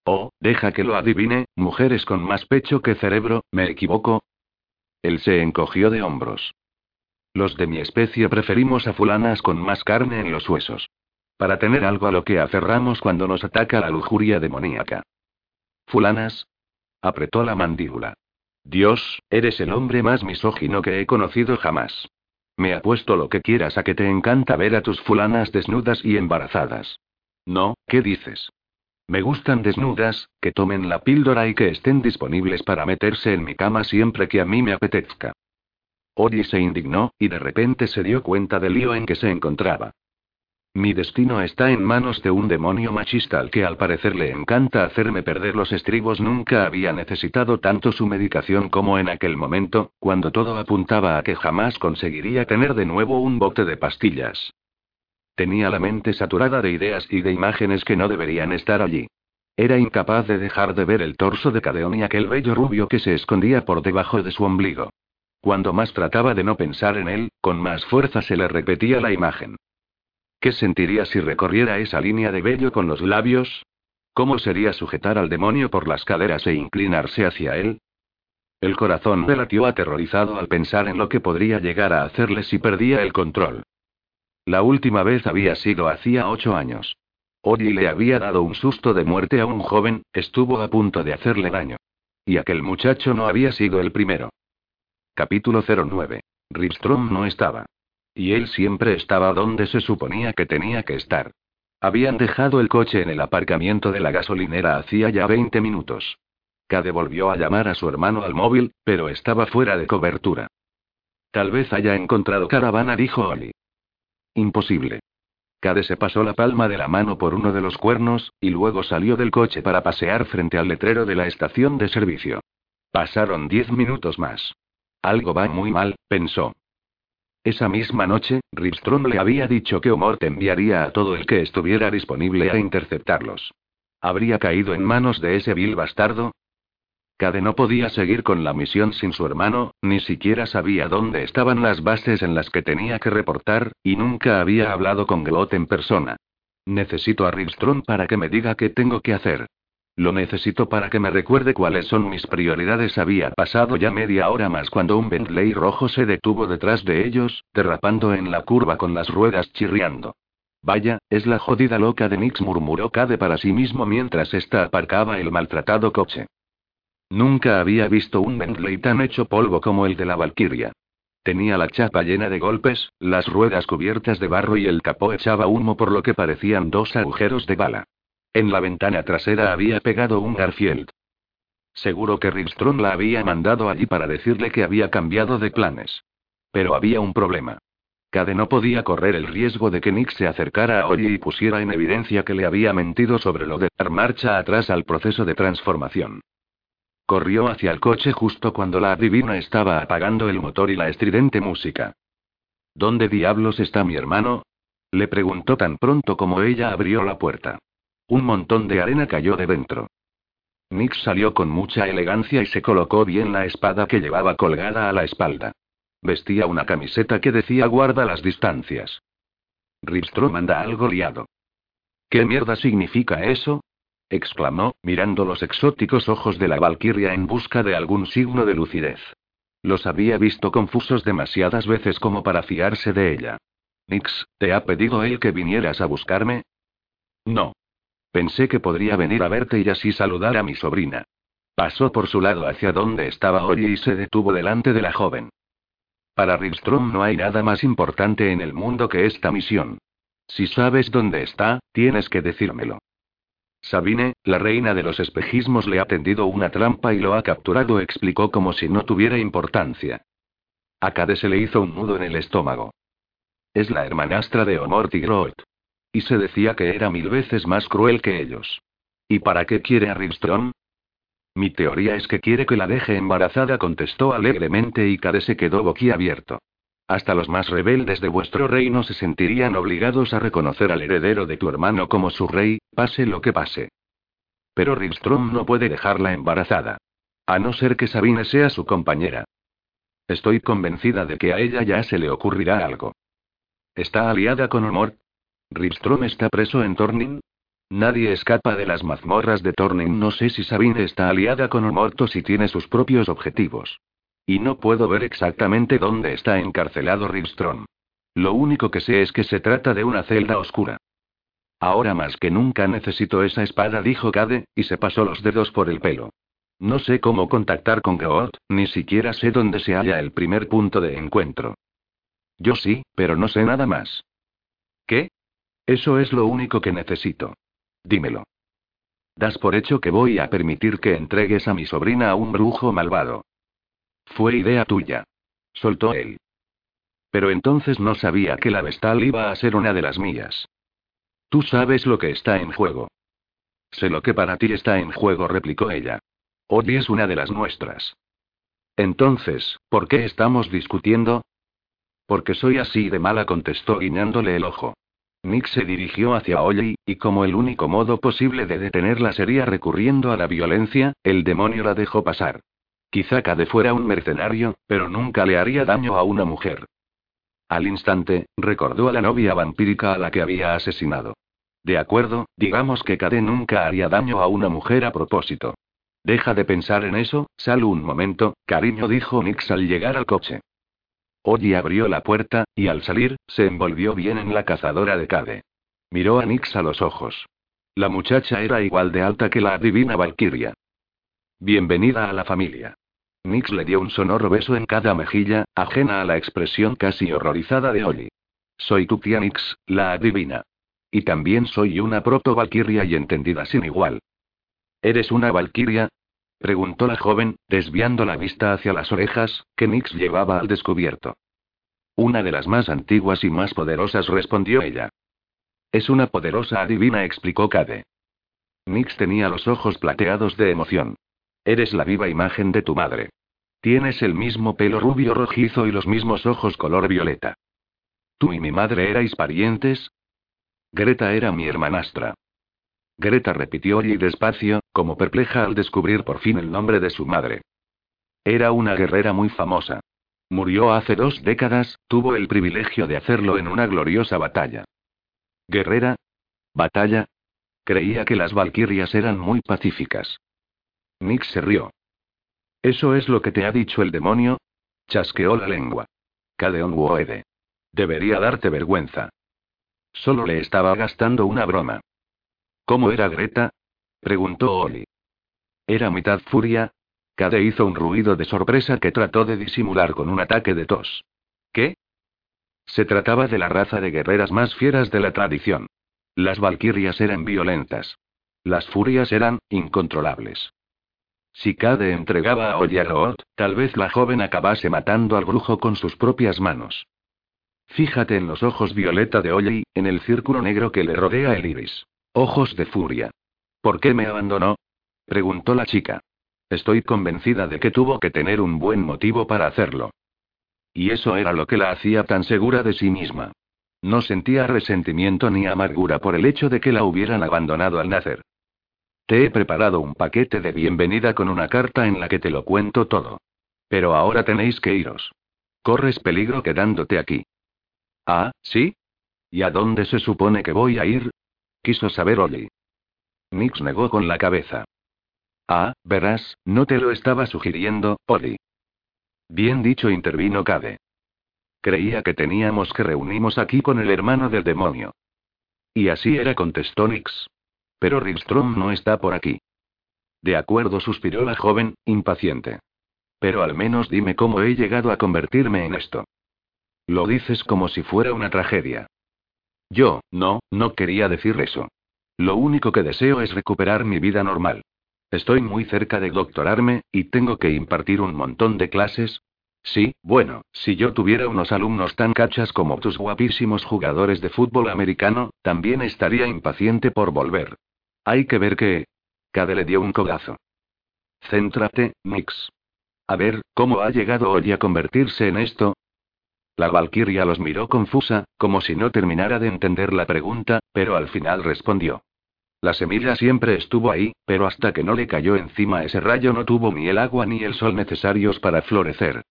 Oh, deja que lo adivine, mujeres con más pecho que cerebro, ¿me equivoco? Él se encogió de hombros. Los de mi especie preferimos a fulanas con más carne en los huesos. Para tener algo a lo que aferramos cuando nos ataca la lujuria demoníaca. Fulanas. Apretó la mandíbula. Dios, eres el hombre más misógino que he conocido jamás. Me apuesto lo que quieras a que te encanta ver a tus fulanas desnudas y embarazadas. No, ¿qué dices? Me gustan desnudas, que tomen la píldora y que estén disponibles para meterse en mi cama siempre que a mí me apetezca. Oye se indignó, y de repente se dio cuenta del lío en que se encontraba. Mi destino está en manos de un demonio machista al que al parecer le encanta hacerme perder los estribos. Nunca había necesitado tanto su medicación como en aquel momento, cuando todo apuntaba a que jamás conseguiría tener de nuevo un bote de pastillas. Tenía la mente saturada de ideas y de imágenes que no deberían estar allí. Era incapaz de dejar de ver el torso de Cadeón y aquel bello rubio que se escondía por debajo de su ombligo. Cuando más trataba de no pensar en él, con más fuerza se le repetía la imagen. ¿Qué sentiría si recorriera esa línea de vello con los labios? ¿Cómo sería sujetar al demonio por las caderas e inclinarse hacia él? El corazón le latió aterrorizado al pensar en lo que podría llegar a hacerle si perdía el control. La última vez había sido hacía ocho años. Oye le había dado un susto de muerte a un joven, estuvo a punto de hacerle daño. Y aquel muchacho no había sido el primero. Capítulo 09. Ripstrom no estaba. Y él siempre estaba donde se suponía que tenía que estar. Habían dejado el coche en el aparcamiento de la gasolinera hacía ya 20 minutos. Cade volvió a llamar a su hermano al móvil, pero estaba fuera de cobertura. Tal vez haya encontrado caravana, dijo Oli. Imposible. Cade se pasó la palma de la mano por uno de los cuernos, y luego salió del coche para pasear frente al letrero de la estación de servicio. Pasaron diez minutos más. Algo va muy mal, pensó. Esa misma noche, Ripstrom le había dicho que Omort enviaría a todo el que estuviera disponible a interceptarlos. ¿Habría caído en manos de ese vil bastardo? Cade no podía seguir con la misión sin su hermano, ni siquiera sabía dónde estaban las bases en las que tenía que reportar, y nunca había hablado con Glot en persona. Necesito a Ripstrom para que me diga qué tengo que hacer. Lo necesito para que me recuerde cuáles son mis prioridades. Había pasado ya media hora más cuando un Bentley rojo se detuvo detrás de ellos, derrapando en la curva con las ruedas chirriando. Vaya, es la jodida loca de Nix, murmuró Cade para sí mismo mientras ésta aparcaba el maltratado coche. Nunca había visto un Bentley tan hecho polvo como el de la Valkyria. Tenía la chapa llena de golpes, las ruedas cubiertas de barro y el capó echaba humo por lo que parecían dos agujeros de bala. En la ventana trasera había pegado un Garfield. Seguro que Ripstrom la había mandado allí para decirle que había cambiado de planes. Pero había un problema. Cade no podía correr el riesgo de que Nick se acercara a Ollie y pusiera en evidencia que le había mentido sobre lo de dar marcha atrás al proceso de transformación. Corrió hacia el coche justo cuando la adivina estaba apagando el motor y la estridente música. ¿Dónde diablos está mi hermano? Le preguntó tan pronto como ella abrió la puerta. Un montón de arena cayó de dentro. Nick salió con mucha elegancia y se colocó bien la espada que llevaba colgada a la espalda. Vestía una camiseta que decía guarda las distancias. Ripstrom anda algo liado. ¿Qué mierda significa eso? exclamó, mirando los exóticos ojos de la Valquiria en busca de algún signo de lucidez. Los había visto confusos demasiadas veces como para fiarse de ella. Nix, ¿te ha pedido él que vinieras a buscarme? No. Pensé que podría venir a verte y así saludar a mi sobrina. Pasó por su lado hacia donde estaba Ollie y se detuvo delante de la joven. Para Ripstrom no hay nada más importante en el mundo que esta misión. Si sabes dónde está, tienes que decírmelo. Sabine, la reina de los espejismos, le ha tendido una trampa y lo ha capturado, explicó como si no tuviera importancia. A Cade se le hizo un nudo en el estómago. Es la hermanastra de Omort y Groth. Y se decía que era mil veces más cruel que ellos. ¿Y para qué quiere a? Mi teoría es que quiere que la deje embarazada, contestó alegremente y Cade se quedó boquiabierto. Hasta los más rebeldes de vuestro reino se sentirían obligados a reconocer al heredero de tu hermano como su rey, pase lo que pase. Pero Rivstrom no puede dejarla embarazada. A no ser que Sabine sea su compañera. Estoy convencida de que a ella ya se le ocurrirá algo. ¿Está aliada con Omor? ¿Rivstrom está preso en Tornin? Nadie escapa de las mazmorras de Tornin. No sé si Sabine está aliada con Omort o si tiene sus propios objetivos. Y no puedo ver exactamente dónde está encarcelado Rivstrom. Lo único que sé es que se trata de una celda oscura. Ahora más que nunca necesito esa espada, dijo Cade, y se pasó los dedos por el pelo. No sé cómo contactar con Goot, ni siquiera sé dónde se halla el primer punto de encuentro. Yo sí, pero no sé nada más. Eso es lo único que necesito. Dímelo. Das por hecho que voy a permitir que entregues a mi sobrina a un brujo malvado. Fue idea tuya. Soltó él. Pero entonces no sabía que la Vestal iba a ser una de las mías. Tú sabes lo que está en juego. Sé lo que para ti está en juego, replicó ella. Odi es una de las nuestras. Entonces, ¿por qué estamos discutiendo? Porque soy así de mala, contestó guiñándole el ojo. Nick se dirigió hacia Ollie, y como el único modo posible de detenerla sería recurriendo a la violencia, el demonio la dejó pasar. Quizá Cade fuera un mercenario, pero nunca le haría daño a una mujer. Al instante, recordó a la novia vampírica a la que había asesinado. De acuerdo, digamos que Cade nunca haría daño a una mujer a propósito. Deja de pensar en eso, sal un momento, cariño, dijo Nix al llegar al coche. Oye abrió la puerta, y al salir, se envolvió bien en la cazadora de Cade. Miró a Nix a los ojos. La muchacha era igual de alta que la divina Valkyria. Bienvenida a la familia. Nix le dio un sonoro beso en cada mejilla, ajena a la expresión casi horrorizada de Oli. Soy tu tía Nix, la adivina. Y también soy una proto-valquiria y entendida sin igual. ¿Eres una valquiria? Preguntó la joven, desviando la vista hacia las orejas, que Nix llevaba al descubierto. Una de las más antiguas y más poderosas, respondió ella. Es una poderosa adivina, explicó Cade. Nix tenía los ojos plateados de emoción. Eres la viva imagen de tu madre. Tienes el mismo pelo rubio rojizo y los mismos ojos color violeta. ¿Tú y mi madre erais parientes? Greta era mi hermanastra. Greta repitió y despacio, como perpleja al descubrir por fin el nombre de su madre. Era una guerrera muy famosa. Murió hace dos décadas, tuvo el privilegio de hacerlo en una gloriosa batalla. ¿Guerrera? ¿Batalla? Creía que las valquirias eran muy pacíficas. Nick se rió. ¿Eso es lo que te ha dicho el demonio? Chasqueó la lengua. Cadeon Woede. Debería darte vergüenza. Solo le estaba gastando una broma. ¿Cómo era Greta? preguntó Oli. Era mitad furia. Cade hizo un ruido de sorpresa que trató de disimular con un ataque de tos. ¿Qué? Se trataba de la raza de guerreras más fieras de la tradición. Las valquirias eran violentas. Las furias eran incontrolables. Si Cade entregaba a Oyaroot, tal vez la joven acabase matando al brujo con sus propias manos. Fíjate en los ojos violeta de Oye en el círculo negro que le rodea el iris. Ojos de furia. ¿Por qué me abandonó? preguntó la chica. Estoy convencida de que tuvo que tener un buen motivo para hacerlo. Y eso era lo que la hacía tan segura de sí misma. No sentía resentimiento ni amargura por el hecho de que la hubieran abandonado al nacer. Te he preparado un paquete de bienvenida con una carta en la que te lo cuento todo. Pero ahora tenéis que iros. Corres peligro quedándote aquí. Ah, ¿sí? ¿Y a dónde se supone que voy a ir? Quiso saber Oli. Nix negó con la cabeza. Ah, verás, no te lo estaba sugiriendo, Oli. Bien dicho, intervino Cade. Creía que teníamos que reunirnos aquí con el hermano del demonio. Y así era, contestó Nix. Pero Rivstrom no está por aquí. De acuerdo, suspiró la joven, impaciente. Pero al menos dime cómo he llegado a convertirme en esto. Lo dices como si fuera una tragedia. Yo, no, no quería decir eso. Lo único que deseo es recuperar mi vida normal. Estoy muy cerca de doctorarme, y tengo que impartir un montón de clases. Sí, bueno, si yo tuviera unos alumnos tan cachas como tus guapísimos jugadores de fútbol americano, también estaría impaciente por volver. Hay que ver que... Cade le dio un codazo. Céntrate, Nix. A ver, ¿cómo ha llegado hoy a convertirse en esto? La Valquiria los miró confusa, como si no terminara de entender la pregunta, pero al final respondió. La semilla siempre estuvo ahí, pero hasta que no le cayó encima ese rayo no tuvo ni el agua ni el sol necesarios para florecer.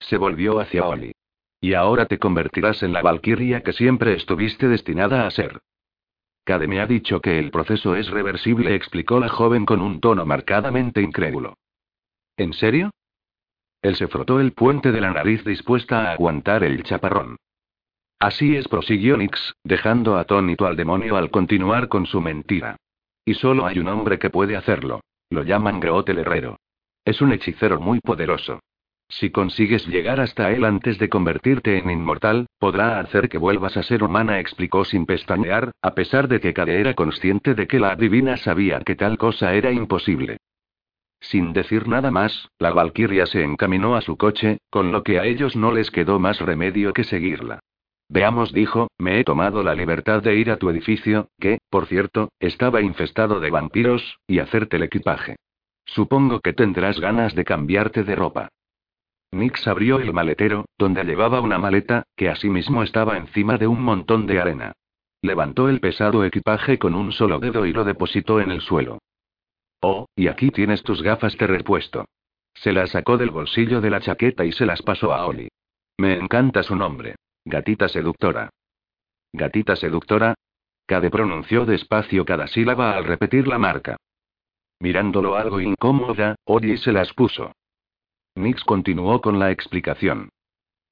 Se volvió hacia Oli. Y ahora te convertirás en la Valquiria que siempre estuviste destinada a ser. Cade me ha dicho que el proceso es reversible, explicó la joven con un tono marcadamente incrédulo. ¿En serio? Él se frotó el puente de la nariz dispuesta a aguantar el chaparrón. Así es, prosiguió Nix, dejando atónito al demonio al continuar con su mentira. Y solo hay un hombre que puede hacerlo. Lo llaman Groot el Herrero. Es un hechicero muy poderoso. Si consigues llegar hasta él antes de convertirte en inmortal, podrá hacer que vuelvas a ser humana, explicó sin pestañear, a pesar de que Kade era consciente de que la adivina sabía que tal cosa era imposible. Sin decir nada más, la Valquiria se encaminó a su coche, con lo que a ellos no les quedó más remedio que seguirla. Veamos, dijo, me he tomado la libertad de ir a tu edificio, que, por cierto, estaba infestado de vampiros, y hacerte el equipaje. Supongo que tendrás ganas de cambiarte de ropa. Nix abrió el maletero, donde llevaba una maleta, que asimismo estaba encima de un montón de arena. Levantó el pesado equipaje con un solo dedo y lo depositó en el suelo. Oh, y aquí tienes tus gafas de repuesto. Se las sacó del bolsillo de la chaqueta y se las pasó a Oli. Me encanta su nombre. Gatita seductora. Gatita seductora. Cade pronunció despacio cada sílaba al repetir la marca. Mirándolo algo incómoda, Oli se las puso. Nix continuó con la explicación.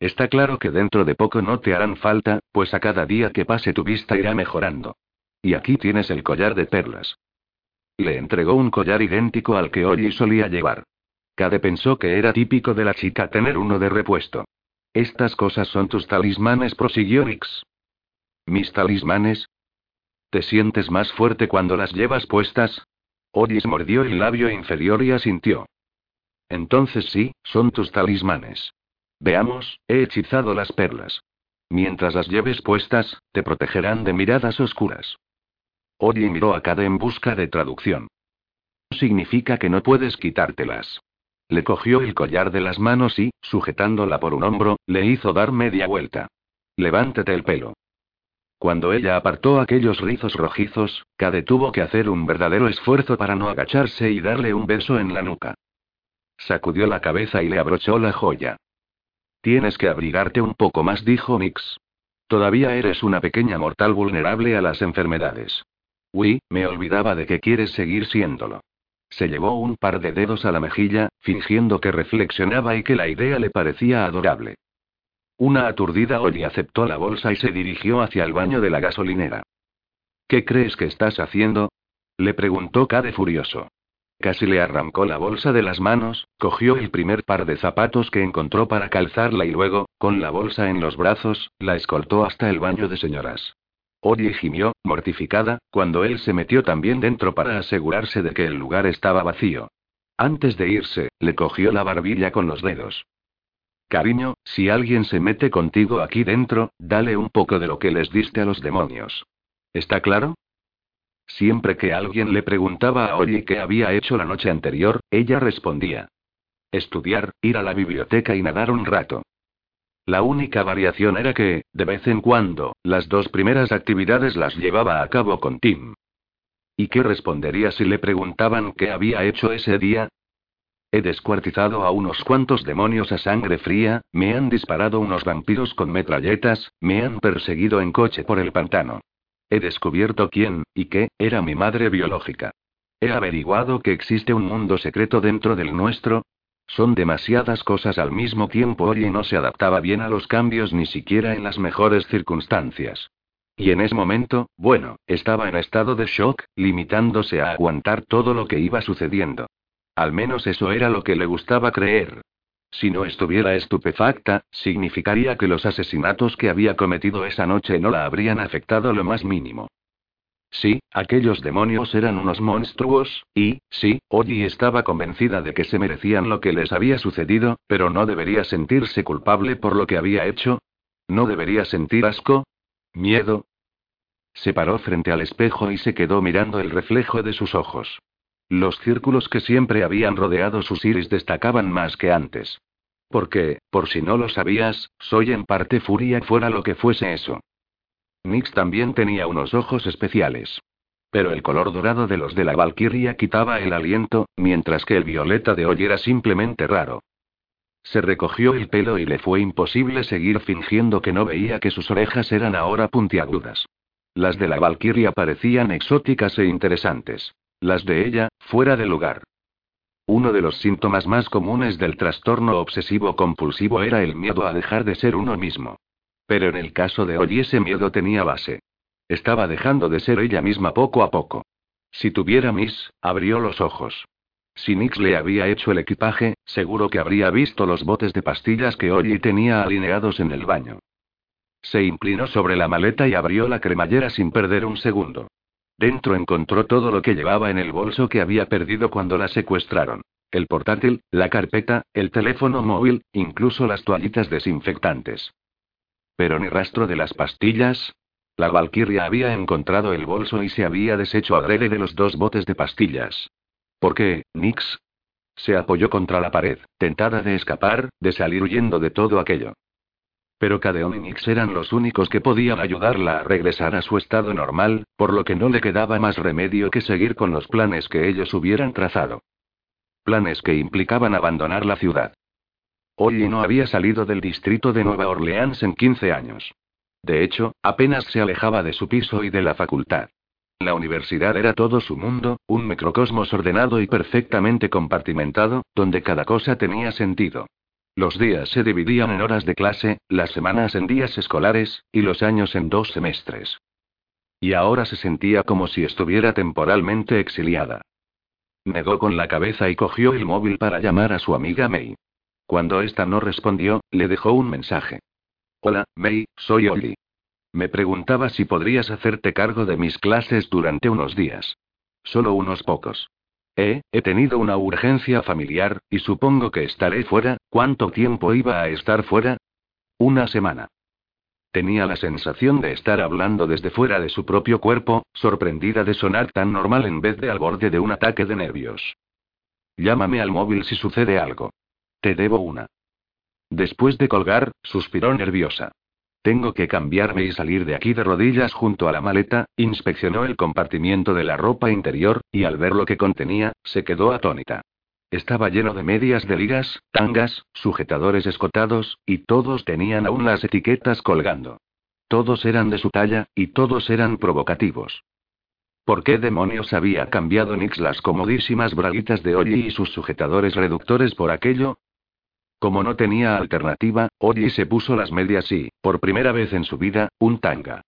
Está claro que dentro de poco no te harán falta, pues a cada día que pase tu vista irá mejorando. Y aquí tienes el collar de perlas. Le entregó un collar idéntico al que Ollie solía llevar. Cade pensó que era típico de la chica tener uno de repuesto. Estas cosas son tus talismanes, prosiguió Nix. ¿Mis talismanes? ¿Te sientes más fuerte cuando las llevas puestas? Ollis mordió el labio inferior y asintió. Entonces sí, son tus talismanes. Veamos, he hechizado las perlas. Mientras las lleves puestas, te protegerán de miradas oscuras. Oye miró a Cade en busca de traducción. Significa que no puedes quitártelas. Le cogió el collar de las manos y, sujetándola por un hombro, le hizo dar media vuelta. Levántate el pelo. Cuando ella apartó aquellos rizos rojizos, Cade tuvo que hacer un verdadero esfuerzo para no agacharse y darle un beso en la nuca. Sacudió la cabeza y le abrochó la joya. Tienes que abrigarte un poco más, dijo Nix. Todavía eres una pequeña mortal vulnerable a las enfermedades. Uy, me olvidaba de que quieres seguir siéndolo. Se llevó un par de dedos a la mejilla, fingiendo que reflexionaba y que la idea le parecía adorable. Una aturdida Ollie aceptó la bolsa y se dirigió hacia el baño de la gasolinera. ¿Qué crees que estás haciendo? Le preguntó Cade furioso. Casi le arrancó la bolsa de las manos, cogió el primer par de zapatos que encontró para calzarla y luego, con la bolsa en los brazos, la escoltó hasta el baño de señoras. Oye gimió, mortificada, cuando él se metió también dentro para asegurarse de que el lugar estaba vacío. Antes de irse, le cogió la barbilla con los dedos. Cariño, si alguien se mete contigo aquí dentro, dale un poco de lo que les diste a los demonios. ¿Está claro? Siempre que alguien le preguntaba a Oye qué había hecho la noche anterior, ella respondía. Estudiar, ir a la biblioteca y nadar un rato. La única variación era que, de vez en cuando, las dos primeras actividades las llevaba a cabo con Tim. ¿Y qué respondería si le preguntaban qué había hecho ese día? He descuartizado a unos cuantos demonios a sangre fría, me han disparado unos vampiros con metralletas, me han perseguido en coche por el pantano. He descubierto quién, y qué, era mi madre biológica. He averiguado que existe un mundo secreto dentro del nuestro, son demasiadas cosas al mismo tiempo y no se adaptaba bien a los cambios ni siquiera en las mejores circunstancias. Y en ese momento, bueno, estaba en estado de shock, limitándose a aguantar todo lo que iba sucediendo. Al menos eso era lo que le gustaba creer. Si no estuviera estupefacta, significaría que los asesinatos que había cometido esa noche no la habrían afectado lo más mínimo. Sí, aquellos demonios eran unos monstruos, y, sí, Ollie estaba convencida de que se merecían lo que les había sucedido, pero no debería sentirse culpable por lo que había hecho. ¿No debería sentir asco? ¿Miedo? Se paró frente al espejo y se quedó mirando el reflejo de sus ojos. Los círculos que siempre habían rodeado sus iris destacaban más que antes. Porque, por si no lo sabías, soy en parte furia fuera lo que fuese eso. Nix también tenía unos ojos especiales. Pero el color dorado de los de la Valkyria quitaba el aliento, mientras que el violeta de hoy era simplemente raro. Se recogió el pelo y le fue imposible seguir fingiendo que no veía que sus orejas eran ahora puntiagudas. Las de la Valkyria parecían exóticas e interesantes. Las de ella, fuera de lugar. Uno de los síntomas más comunes del trastorno obsesivo compulsivo era el miedo a dejar de ser uno mismo. Pero en el caso de hoy ese miedo tenía base. Estaba dejando de ser ella misma poco a poco. Si tuviera Miss, abrió los ojos. Si Nix le había hecho el equipaje, seguro que habría visto los botes de pastillas que Ollie tenía alineados en el baño. Se inclinó sobre la maleta y abrió la cremallera sin perder un segundo. Dentro encontró todo lo que llevaba en el bolso que había perdido cuando la secuestraron. El portátil, la carpeta, el teléfono móvil, incluso las toallitas desinfectantes. Pero ni rastro de las pastillas. La Valkyria había encontrado el bolso y se había deshecho adrede de los dos botes de pastillas. ¿Por qué, Nix? Se apoyó contra la pared, tentada de escapar, de salir huyendo de todo aquello. Pero Cadeon y Nix eran los únicos que podían ayudarla a regresar a su estado normal, por lo que no le quedaba más remedio que seguir con los planes que ellos hubieran trazado. Planes que implicaban abandonar la ciudad. Ollie no había salido del distrito de Nueva Orleans en 15 años. De hecho, apenas se alejaba de su piso y de la facultad. La universidad era todo su mundo, un microcosmos ordenado y perfectamente compartimentado, donde cada cosa tenía sentido. Los días se dividían en horas de clase, las semanas en días escolares, y los años en dos semestres. Y ahora se sentía como si estuviera temporalmente exiliada. Negó con la cabeza y cogió el móvil para llamar a su amiga May. Cuando ésta no respondió, le dejó un mensaje. Hola, May, soy Ollie. Me preguntaba si podrías hacerte cargo de mis clases durante unos días. Solo unos pocos. Eh, he tenido una urgencia familiar, y supongo que estaré fuera. ¿Cuánto tiempo iba a estar fuera? Una semana. Tenía la sensación de estar hablando desde fuera de su propio cuerpo, sorprendida de sonar tan normal en vez de al borde de un ataque de nervios. Llámame al móvil si sucede algo. Te debo una. Después de colgar, suspiró nerviosa. Tengo que cambiarme y salir de aquí de rodillas junto a la maleta, inspeccionó el compartimiento de la ropa interior, y al ver lo que contenía, se quedó atónita. Estaba lleno de medias de ligas, tangas, sujetadores escotados, y todos tenían aún las etiquetas colgando. Todos eran de su talla, y todos eran provocativos. ¿Por qué demonios había cambiado Nix las comodísimas braguitas de Ollie y sus sujetadores reductores por aquello? Como no tenía alternativa, Ollie se puso las medias y, por primera vez en su vida, un tanga.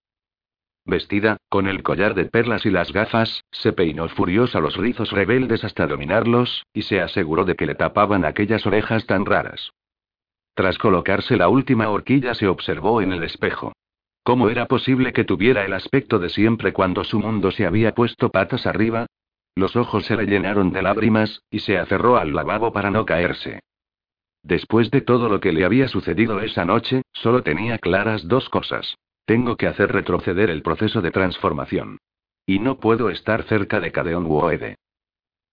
Vestida, con el collar de perlas y las gafas, se peinó furiosa los rizos rebeldes hasta dominarlos, y se aseguró de que le tapaban aquellas orejas tan raras. Tras colocarse la última horquilla se observó en el espejo. ¿Cómo era posible que tuviera el aspecto de siempre cuando su mundo se había puesto patas arriba? Los ojos se le llenaron de lágrimas, y se aferró al lavabo para no caerse. Después de todo lo que le había sucedido esa noche, solo tenía claras dos cosas. Tengo que hacer retroceder el proceso de transformación. Y no puedo estar cerca de Cadeon Woede.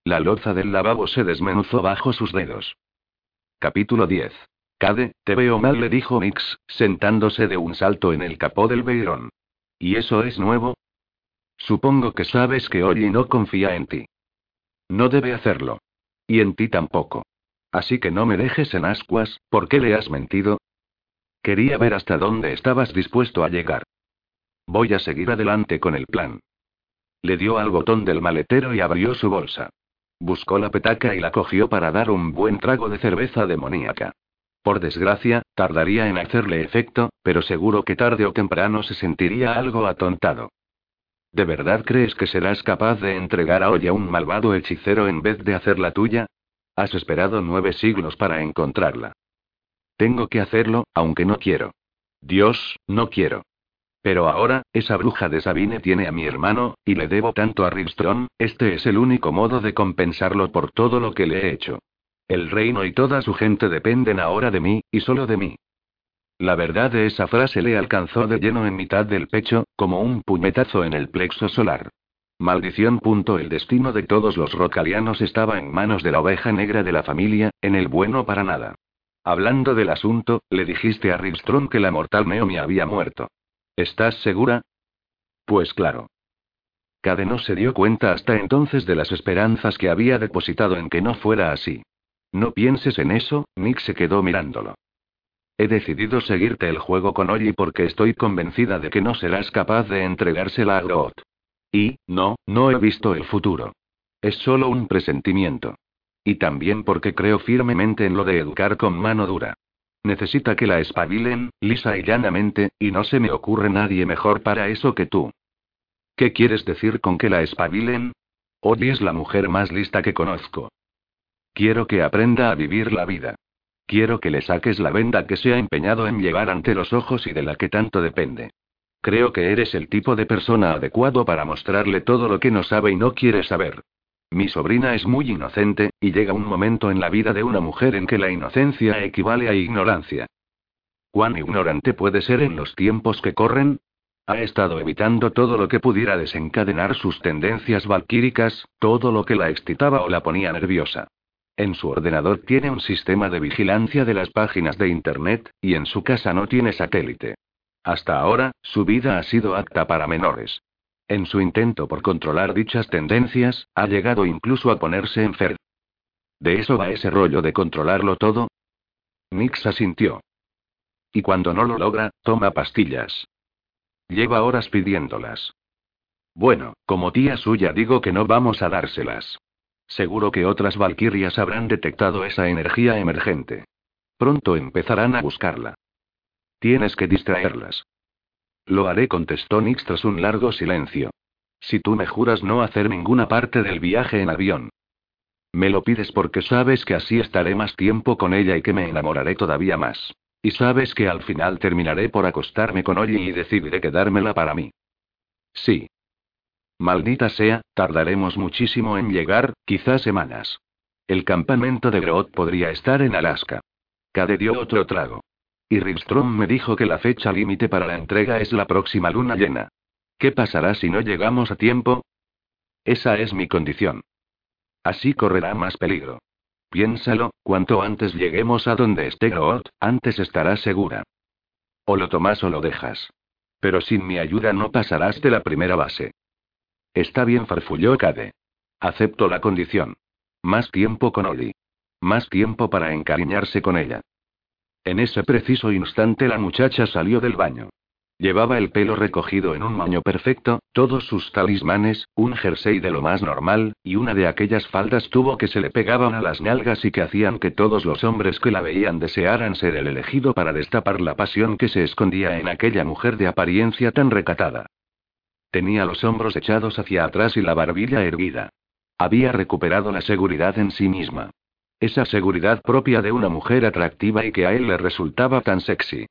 La loza del lavabo se desmenuzó bajo sus dedos. Capítulo 10. Cade, te veo mal, le dijo Mix, sentándose de un salto en el capó del Beirón. ¿Y eso es nuevo? Supongo que sabes que Ollie no confía en ti. No debe hacerlo. Y en ti tampoco. Así que no me dejes en ascuas, ¿por qué le has mentido? Quería ver hasta dónde estabas dispuesto a llegar. Voy a seguir adelante con el plan. Le dio al botón del maletero y abrió su bolsa. Buscó la petaca y la cogió para dar un buen trago de cerveza demoníaca. Por desgracia, tardaría en hacerle efecto, pero seguro que tarde o temprano se sentiría algo atontado. ¿De verdad crees que serás capaz de entregar a Oya un malvado hechicero en vez de hacer la tuya? Has esperado nueve siglos para encontrarla. Tengo que hacerlo, aunque no quiero. Dios, no quiero. Pero ahora, esa bruja de Sabine tiene a mi hermano, y le debo tanto a Rivstrom, este es el único modo de compensarlo por todo lo que le he hecho. El reino y toda su gente dependen ahora de mí, y solo de mí. La verdad de esa frase le alcanzó de lleno en mitad del pecho, como un puñetazo en el plexo solar. Maldición. El destino de todos los rocalianos estaba en manos de la oveja negra de la familia, en el bueno para nada. Hablando del asunto, le dijiste a Rivstrom que la mortal Naomi había muerto. ¿Estás segura? Pues claro. Cade no se dio cuenta hasta entonces de las esperanzas que había depositado en que no fuera así. No pienses en eso, Nick se quedó mirándolo. He decidido seguirte el juego con Ollie porque estoy convencida de que no serás capaz de entregársela a Groot. Y, no, no he visto el futuro. Es solo un presentimiento. Y también porque creo firmemente en lo de educar con mano dura. Necesita que la espabilen, lisa y llanamente, y no se me ocurre nadie mejor para eso que tú. ¿Qué quieres decir con que la espabilen? Odie es la mujer más lista que conozco. Quiero que aprenda a vivir la vida. Quiero que le saques la venda que se ha empeñado en llevar ante los ojos y de la que tanto depende. Creo que eres el tipo de persona adecuado para mostrarle todo lo que no sabe y no quiere saber. Mi sobrina es muy inocente, y llega un momento en la vida de una mujer en que la inocencia equivale a ignorancia. ¿Cuán ignorante puede ser en los tiempos que corren? Ha estado evitando todo lo que pudiera desencadenar sus tendencias valquíricas, todo lo que la excitaba o la ponía nerviosa. En su ordenador tiene un sistema de vigilancia de las páginas de Internet, y en su casa no tiene satélite. Hasta ahora, su vida ha sido apta para menores. En su intento por controlar dichas tendencias, ha llegado incluso a ponerse enfermo. ¿De eso va ese rollo de controlarlo todo? Nix asintió. Y cuando no lo logra, toma pastillas. Lleva horas pidiéndolas. Bueno, como tía suya digo que no vamos a dárselas. Seguro que otras valquirias habrán detectado esa energía emergente. Pronto empezarán a buscarla. Tienes que distraerlas. Lo haré, contestó Nix tras un largo silencio. Si tú me juras no hacer ninguna parte del viaje en avión. Me lo pides porque sabes que así estaré más tiempo con ella y que me enamoraré todavía más. Y sabes que al final terminaré por acostarme con Ollie y decidiré quedármela para mí. Sí. Maldita sea, tardaremos muchísimo en llegar, quizás semanas. El campamento de Groot podría estar en Alaska. Cade dio otro trago. Y Rivstrom me dijo que la fecha límite para la entrega es la próxima luna llena. ¿Qué pasará si no llegamos a tiempo? Esa es mi condición. Así correrá más peligro. Piénsalo, cuanto antes lleguemos a donde esté Groot, antes estarás segura. O lo tomas o lo dejas. Pero sin mi ayuda no pasarás de la primera base. Está bien, farfulló Cade. Acepto la condición. Más tiempo con Oli. Más tiempo para encariñarse con ella. En ese preciso instante la muchacha salió del baño. Llevaba el pelo recogido en un maño perfecto, todos sus talismanes, un jersey de lo más normal, y una de aquellas faldas tubo que se le pegaban a las nalgas y que hacían que todos los hombres que la veían desearan ser el elegido para destapar la pasión que se escondía en aquella mujer de apariencia tan recatada. Tenía los hombros echados hacia atrás y la barbilla erguida. Había recuperado la seguridad en sí misma. Esa seguridad propia de una mujer atractiva y que a él le resultaba tan sexy.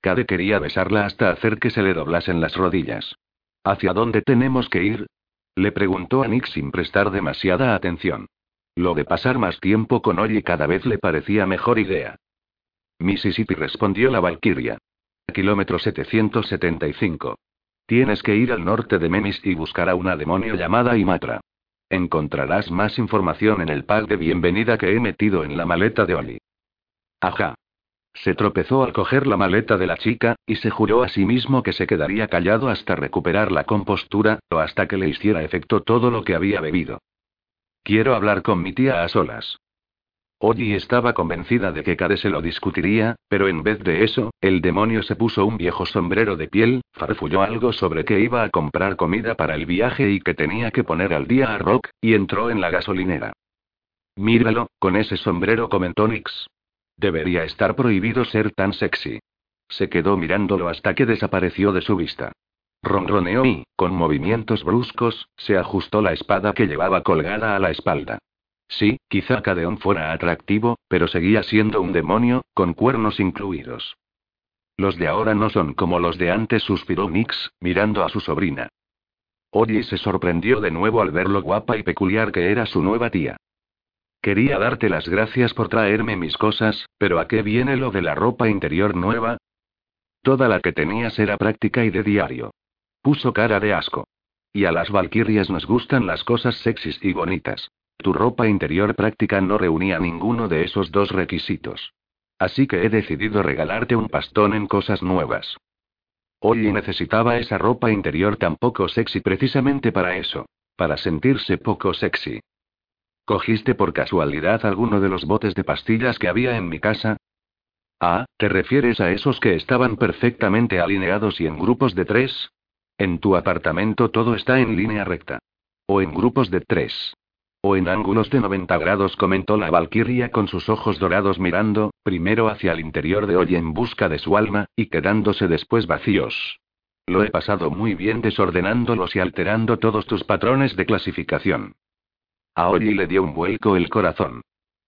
Cade quería besarla hasta hacer que se le doblasen las rodillas. ¿Hacia dónde tenemos que ir? Le preguntó a Nick sin prestar demasiada atención. Lo de pasar más tiempo con Ollie cada vez le parecía mejor idea. Mississippi respondió la Valkyria. Kilómetro 775. Tienes que ir al norte de Memis y buscar a una demonio llamada Imatra. Encontrarás más información en el pack de bienvenida que he metido en la maleta de Oli. Ajá. Se tropezó al coger la maleta de la chica, y se juró a sí mismo que se quedaría callado hasta recuperar la compostura, o hasta que le hiciera efecto todo lo que había bebido. Quiero hablar con mi tía a solas. Oji estaba convencida de que Cade se lo discutiría, pero en vez de eso, el demonio se puso un viejo sombrero de piel, farfulló algo sobre que iba a comprar comida para el viaje y que tenía que poner al día a Rock, y entró en la gasolinera. Míralo, con ese sombrero comentó Nix. Debería estar prohibido ser tan sexy. Se quedó mirándolo hasta que desapareció de su vista. Ronroneó y, con movimientos bruscos, se ajustó la espada que llevaba colgada a la espalda. Sí, quizá Cadeón fuera atractivo, pero seguía siendo un demonio, con cuernos incluidos. Los de ahora no son como los de antes, suspiró Nix, mirando a su sobrina. Oye se sorprendió de nuevo al ver lo guapa y peculiar que era su nueva tía. Quería darte las gracias por traerme mis cosas, pero ¿a qué viene lo de la ropa interior nueva? Toda la que tenías era práctica y de diario. Puso cara de asco. Y a las valquirias nos gustan las cosas sexys y bonitas. Tu ropa interior práctica no reunía ninguno de esos dos requisitos. Así que he decidido regalarte un pastón en cosas nuevas. Oye necesitaba esa ropa interior tan poco sexy precisamente para eso, para sentirse poco sexy. ¿Cogiste por casualidad alguno de los botes de pastillas que había en mi casa? Ah, ¿te refieres a esos que estaban perfectamente alineados y en grupos de tres? En tu apartamento todo está en línea recta. O en grupos de tres. O en ángulos de 90 grados, comentó la Valquiria con sus ojos dorados mirando, primero hacia el interior de Oye en busca de su alma, y quedándose después vacíos. Lo he pasado muy bien desordenándolos y alterando todos tus patrones de clasificación. A Oye le dio un vuelco el corazón.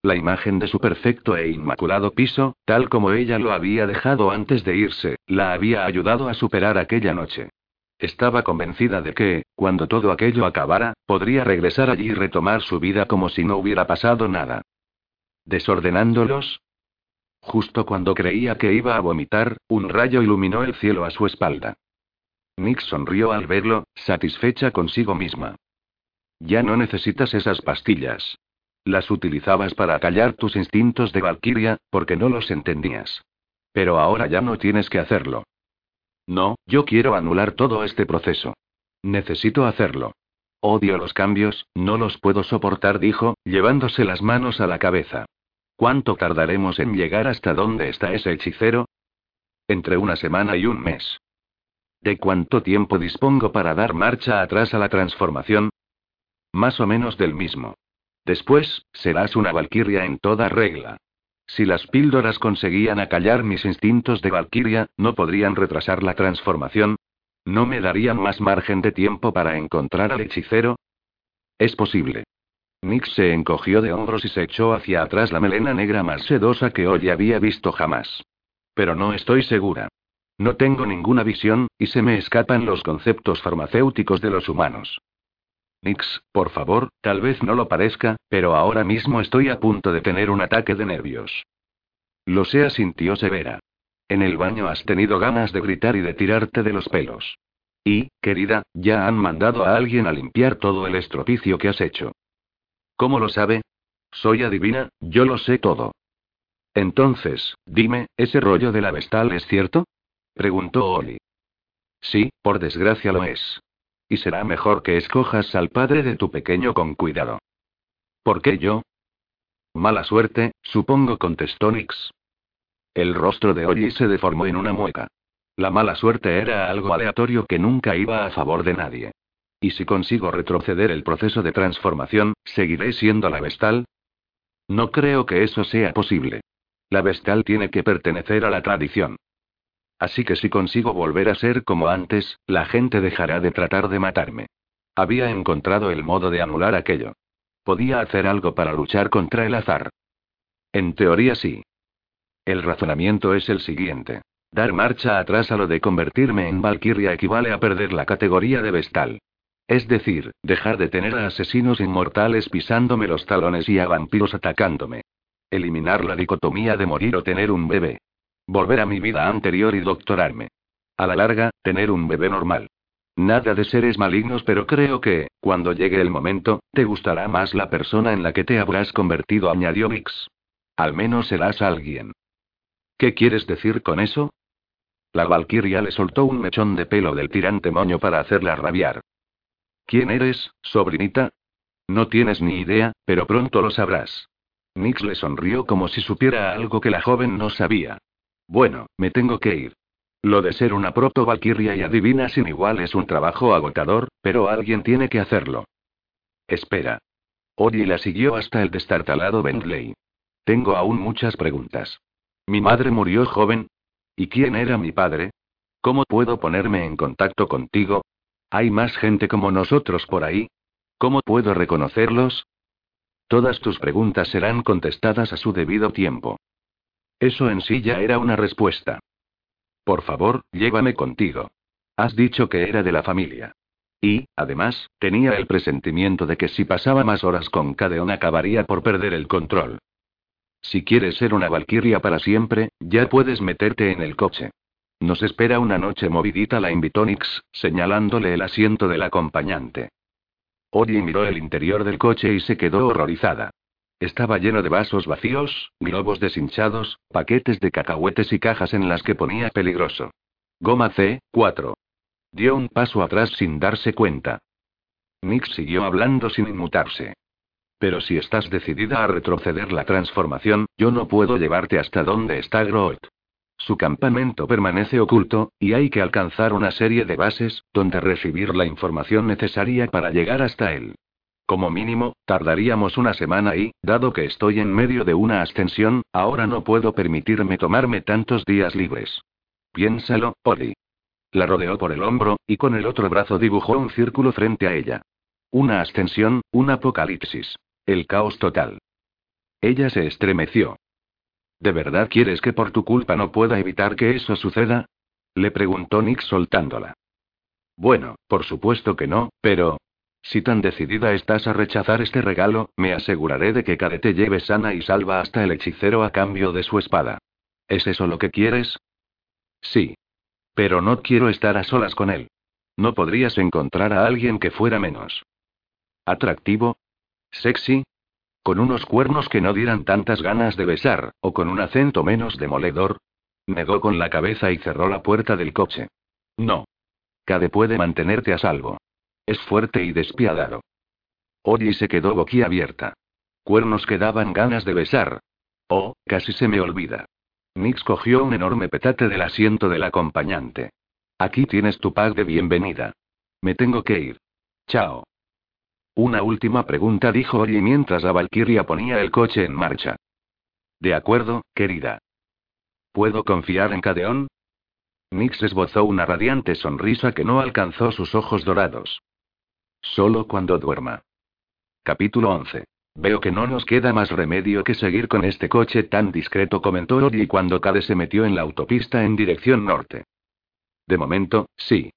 La imagen de su perfecto e inmaculado piso, tal como ella lo había dejado antes de irse, la había ayudado a superar aquella noche. Estaba convencida de que, cuando todo aquello acabara, podría regresar allí y retomar su vida como si no hubiera pasado nada. ¿Desordenándolos? Justo cuando creía que iba a vomitar, un rayo iluminó el cielo a su espalda. Nick sonrió al verlo, satisfecha consigo misma. Ya no necesitas esas pastillas. Las utilizabas para callar tus instintos de Valkyria, porque no los entendías. Pero ahora ya no tienes que hacerlo. No, yo quiero anular todo este proceso. Necesito hacerlo. Odio los cambios, no los puedo soportar, dijo, llevándose las manos a la cabeza. ¿Cuánto tardaremos en llegar hasta donde está ese hechicero? Entre una semana y un mes. ¿De cuánto tiempo dispongo para dar marcha atrás a la transformación? Más o menos del mismo. Después, serás una valquiria en toda regla. Si las píldoras conseguían acallar mis instintos de Valkyria, ¿no podrían retrasar la transformación? ¿No me darían más margen de tiempo para encontrar al hechicero? Es posible. Nick se encogió de hombros y se echó hacia atrás la melena negra más sedosa que hoy había visto jamás. Pero no estoy segura. No tengo ninguna visión, y se me escapan los conceptos farmacéuticos de los humanos. Nix, por favor, tal vez no lo parezca, pero ahora mismo estoy a punto de tener un ataque de nervios. Lo sé, sintió severa. En el baño has tenido ganas de gritar y de tirarte de los pelos. Y, querida, ya han mandado a alguien a limpiar todo el estropicio que has hecho. ¿Cómo lo sabe? Soy adivina, yo lo sé todo. Entonces, dime, ¿ese rollo de la vestal es cierto? preguntó Oli. Sí, por desgracia lo es. Y será mejor que escojas al padre de tu pequeño con cuidado. ¿Por qué yo? Mala suerte, supongo, contestó Nix. El rostro de Ollie se deformó en una mueca. La mala suerte era algo aleatorio que nunca iba a favor de nadie. ¿Y si consigo retroceder el proceso de transformación, seguiré siendo la Vestal? No creo que eso sea posible. La Vestal tiene que pertenecer a la tradición. Así que si consigo volver a ser como antes, la gente dejará de tratar de matarme. Había encontrado el modo de anular aquello. Podía hacer algo para luchar contra el azar. En teoría sí. El razonamiento es el siguiente. Dar marcha atrás a lo de convertirme en Valkyria equivale a perder la categoría de Vestal. Es decir, dejar de tener a asesinos inmortales pisándome los talones y a vampiros atacándome. Eliminar la dicotomía de morir o tener un bebé. Volver a mi vida anterior y doctorarme. A la larga, tener un bebé normal. Nada de seres malignos, pero creo que, cuando llegue el momento, te gustará más la persona en la que te habrás convertido, añadió Mix. Al menos serás alguien. ¿Qué quieres decir con eso? La Valquiria le soltó un mechón de pelo del tirante moño para hacerla rabiar. ¿Quién eres, sobrinita? No tienes ni idea, pero pronto lo sabrás. Nix le sonrió como si supiera algo que la joven no sabía. Bueno, me tengo que ir. Lo de ser una proto valquiria y adivina sin igual es un trabajo agotador, pero alguien tiene que hacerlo. Espera. Oye la siguió hasta el destartalado Bentley. Tengo aún muchas preguntas. ¿Mi madre murió joven? ¿Y quién era mi padre? ¿Cómo puedo ponerme en contacto contigo? ¿Hay más gente como nosotros por ahí? ¿Cómo puedo reconocerlos? Todas tus preguntas serán contestadas a su debido tiempo. Eso en sí ya era una respuesta. Por favor, llévame contigo. Has dicho que era de la familia. Y, además, tenía el presentimiento de que si pasaba más horas con Cadeon acabaría por perder el control. Si quieres ser una valquiria para siempre, ya puedes meterte en el coche. Nos espera una noche movidita, la invitó Nix, señalándole el asiento del acompañante. Odie miró el interior del coche y se quedó horrorizada. Estaba lleno de vasos vacíos, globos deshinchados, paquetes de cacahuetes y cajas en las que ponía peligroso. Goma C, 4. Dio un paso atrás sin darse cuenta. Nick siguió hablando sin inmutarse. Pero si estás decidida a retroceder la transformación, yo no puedo llevarte hasta donde está Groot. Su campamento permanece oculto, y hay que alcanzar una serie de bases, donde recibir la información necesaria para llegar hasta él. Como mínimo, tardaríamos una semana y, dado que estoy en medio de una ascensión, ahora no puedo permitirme tomarme tantos días libres. Piénsalo, Polly. La rodeó por el hombro, y con el otro brazo dibujó un círculo frente a ella. Una ascensión, un apocalipsis. El caos total. Ella se estremeció. ¿De verdad quieres que por tu culpa no pueda evitar que eso suceda? Le preguntó Nick soltándola. Bueno, por supuesto que no, pero, si tan decidida estás a rechazar este regalo, me aseguraré de que Cade te lleve sana y salva hasta el hechicero a cambio de su espada. ¿Es eso lo que quieres? Sí. Pero no quiero estar a solas con él. ¿No podrías encontrar a alguien que fuera menos atractivo? ¿Sexy? ¿Con unos cuernos que no dieran tantas ganas de besar, o con un acento menos demoledor? Negó con la cabeza y cerró la puerta del coche. No. Cade puede mantenerte a salvo. Es fuerte y despiadado. Oye se quedó boquiabierta. Cuernos que daban ganas de besar. Oh, casi se me olvida. Nix cogió un enorme petate del asiento del acompañante. Aquí tienes tu pack de bienvenida. Me tengo que ir. Chao. Una última pregunta, dijo Oye mientras la Valkyria ponía el coche en marcha. De acuerdo, querida. ¿Puedo confiar en Cadeón? Nix esbozó una radiante sonrisa que no alcanzó sus ojos dorados. Solo cuando duerma. Capítulo 11. Veo que no nos queda más remedio que seguir con este coche tan discreto, comentó Ori cuando Cade se metió en la autopista en dirección norte. De momento, sí.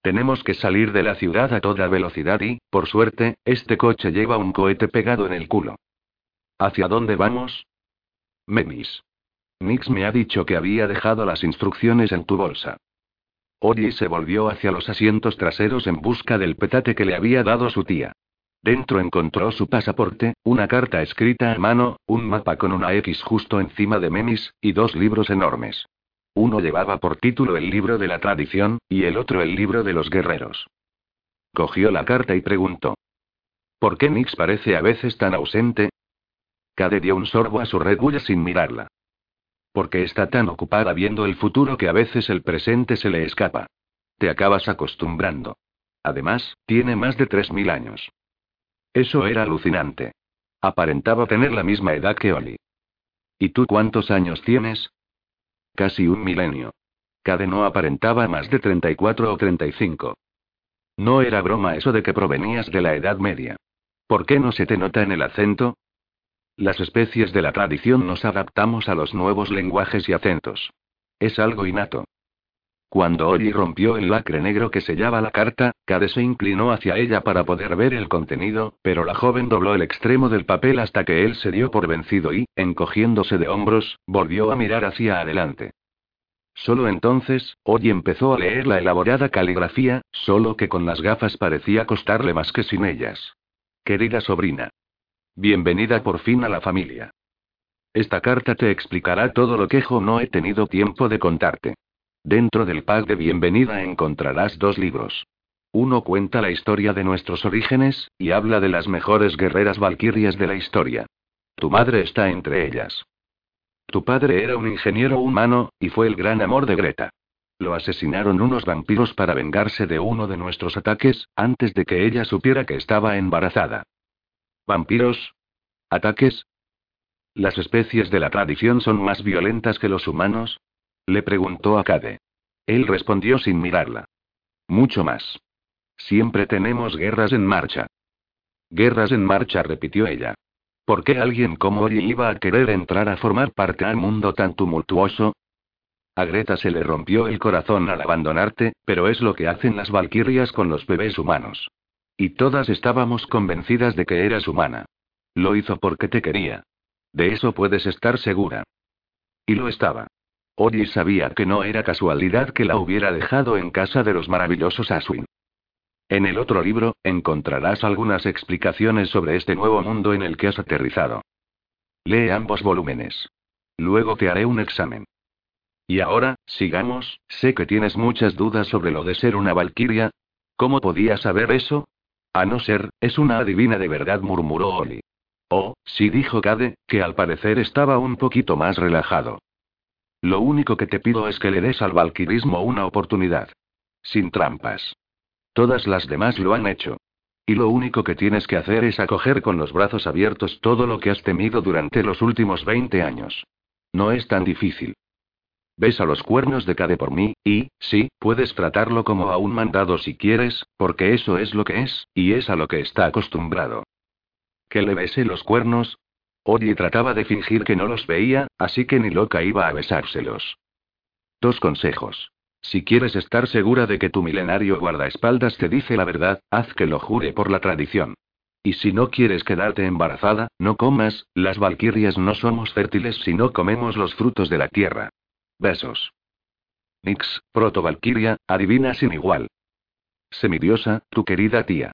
Tenemos que salir de la ciudad a toda velocidad y, por suerte, este coche lleva un cohete pegado en el culo. ¿Hacia dónde vamos? Memis. Nix me ha dicho que había dejado las instrucciones en tu bolsa. Oye se volvió hacia los asientos traseros en busca del petate que le había dado su tía. Dentro encontró su pasaporte, una carta escrita a mano, un mapa con una X justo encima de Memis, y dos libros enormes. Uno llevaba por título el libro de la tradición, y el otro el libro de los guerreros. Cogió la carta y preguntó. ¿Por qué Nix parece a veces tan ausente? Cade dio un sorbo a su Red sin mirarla. Porque está tan ocupada viendo el futuro que a veces el presente se le escapa. Te acabas acostumbrando. Además, tiene más de 3.000 años. Eso era alucinante. Aparentaba tener la misma edad que Oli. ¿Y tú cuántos años tienes? Casi un milenio. Cade no aparentaba más de 34 o 35. No era broma eso de que provenías de la Edad Media. ¿Por qué no se te nota en el acento? Las especies de la tradición nos adaptamos a los nuevos lenguajes y acentos. Es algo innato. Cuando Ollie rompió el lacre negro que sellaba la carta, Cade se inclinó hacia ella para poder ver el contenido, pero la joven dobló el extremo del papel hasta que él se dio por vencido y, encogiéndose de hombros, volvió a mirar hacia adelante. Solo entonces, Ollie empezó a leer la elaborada caligrafía, solo que con las gafas parecía costarle más que sin ellas. Querida sobrina. Bienvenida por fin a la familia. Esta carta te explicará todo lo que yo no he tenido tiempo de contarte. Dentro del pack de bienvenida encontrarás dos libros. Uno cuenta la historia de nuestros orígenes, y habla de las mejores guerreras valquirias de la historia. Tu madre está entre ellas. Tu padre era un ingeniero humano, y fue el gran amor de Greta. Lo asesinaron unos vampiros para vengarse de uno de nuestros ataques, antes de que ella supiera que estaba embarazada. ¿Vampiros? ¿Ataques? ¿Las especies de la tradición son más violentas que los humanos? Le preguntó a Cade. Él respondió sin mirarla. Mucho más. Siempre tenemos guerras en marcha. Guerras en marcha, repitió ella. ¿Por qué alguien como Ori iba a querer entrar a formar parte al mundo tan tumultuoso? A Greta se le rompió el corazón al abandonarte, pero es lo que hacen las valquirias con los bebés humanos. Y todas estábamos convencidas de que eras humana. Lo hizo porque te quería. De eso puedes estar segura. Y lo estaba. Oye sabía que no era casualidad que la hubiera dejado en casa de los maravillosos Aswin. En el otro libro, encontrarás algunas explicaciones sobre este nuevo mundo en el que has aterrizado. Lee ambos volúmenes. Luego te haré un examen. Y ahora, sigamos, sé que tienes muchas dudas sobre lo de ser una valquiria. ¿Cómo podía saber eso? A no ser, es una adivina de verdad, murmuró Oli. Oh, sí dijo Cade, que al parecer estaba un poquito más relajado. Lo único que te pido es que le des al valquirismo una oportunidad. Sin trampas. Todas las demás lo han hecho. Y lo único que tienes que hacer es acoger con los brazos abiertos todo lo que has temido durante los últimos 20 años. No es tan difícil. Ves a los cuernos de Cade por mí, y, sí, puedes tratarlo como a un mandado si quieres, porque eso es lo que es, y es a lo que está acostumbrado. ¿Que le bese los cuernos? Oye trataba de fingir que no los veía, así que ni loca iba a besárselos. Dos consejos. Si quieres estar segura de que tu milenario guardaespaldas te dice la verdad, haz que lo jure por la tradición. Y si no quieres quedarte embarazada, no comas, las valquirias no somos fértiles si no comemos los frutos de la tierra. Besos. Nix, proto-valquiria, adivina sin igual. Semidiosa, tu querida tía.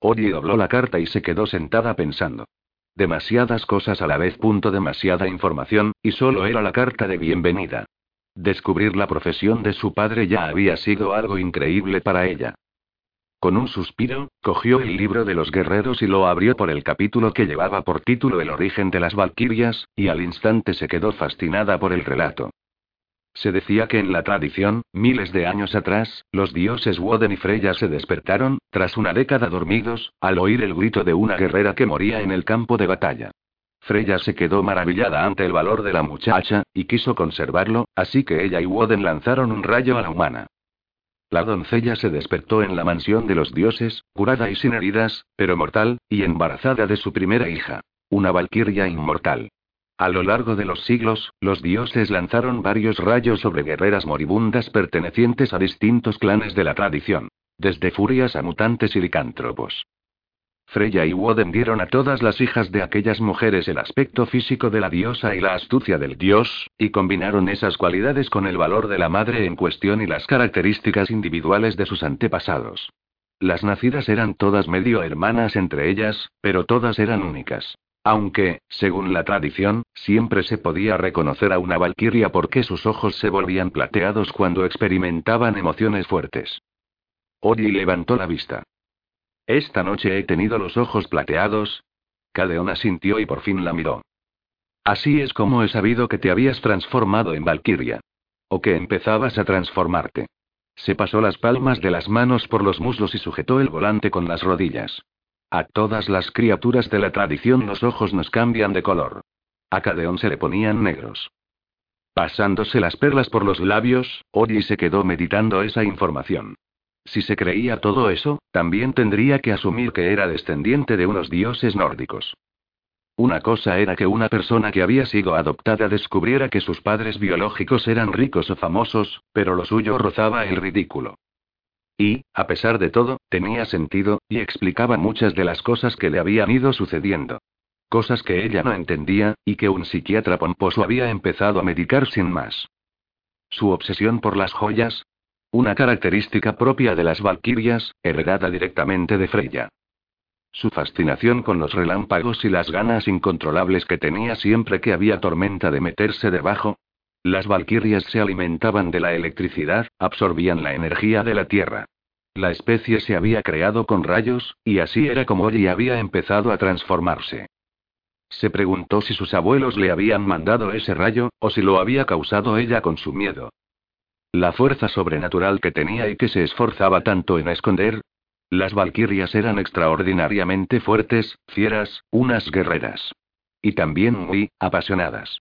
Oye dobló la carta y se quedó sentada pensando. Demasiadas cosas a la vez. Punto demasiada información, y solo era la carta de bienvenida. Descubrir la profesión de su padre ya había sido algo increíble para ella. Con un suspiro, cogió el libro de los guerreros y lo abrió por el capítulo que llevaba por título El origen de las Valquirias, y al instante se quedó fascinada por el relato. Se decía que en la tradición, miles de años atrás, los dioses Woden y Freya se despertaron, tras una década dormidos, al oír el grito de una guerrera que moría en el campo de batalla. Freya se quedó maravillada ante el valor de la muchacha, y quiso conservarlo, así que ella y Woden lanzaron un rayo a la humana. La doncella se despertó en la mansión de los dioses, curada y sin heridas, pero mortal, y embarazada de su primera hija. Una valquiria inmortal. A lo largo de los siglos, los dioses lanzaron varios rayos sobre guerreras moribundas pertenecientes a distintos clanes de la tradición. Desde furias a mutantes y licántropos. Freya y Woden dieron a todas las hijas de aquellas mujeres el aspecto físico de la diosa y la astucia del dios, y combinaron esas cualidades con el valor de la madre en cuestión y las características individuales de sus antepasados. Las nacidas eran todas medio hermanas entre ellas, pero todas eran únicas. Aunque, según la tradición, siempre se podía reconocer a una valquiria porque sus ojos se volvían plateados cuando experimentaban emociones fuertes. Ori levantó la vista. Esta noche he tenido los ojos plateados. Cadeona sintió y por fin la miró. Así es como he sabido que te habías transformado en valquiria. O que empezabas a transformarte. Se pasó las palmas de las manos por los muslos y sujetó el volante con las rodillas. A todas las criaturas de la tradición los ojos nos cambian de color. A Cadeón se le ponían negros. Pasándose las perlas por los labios, Oji se quedó meditando esa información. Si se creía todo eso, también tendría que asumir que era descendiente de unos dioses nórdicos. Una cosa era que una persona que había sido adoptada descubriera que sus padres biológicos eran ricos o famosos, pero lo suyo rozaba el ridículo. Y, a pesar de todo, tenía sentido, y explicaba muchas de las cosas que le habían ido sucediendo. Cosas que ella no entendía, y que un psiquiatra pomposo había empezado a medicar sin más. Su obsesión por las joyas. Una característica propia de las valquirias, heredada directamente de Freya. Su fascinación con los relámpagos y las ganas incontrolables que tenía siempre que había tormenta de meterse debajo, las valquirias se alimentaban de la electricidad, absorbían la energía de la Tierra. La especie se había creado con rayos, y así era como Ollie había empezado a transformarse. Se preguntó si sus abuelos le habían mandado ese rayo, o si lo había causado ella con su miedo. La fuerza sobrenatural que tenía y que se esforzaba tanto en esconder. Las valquirias eran extraordinariamente fuertes, fieras, unas guerreras. Y también muy apasionadas.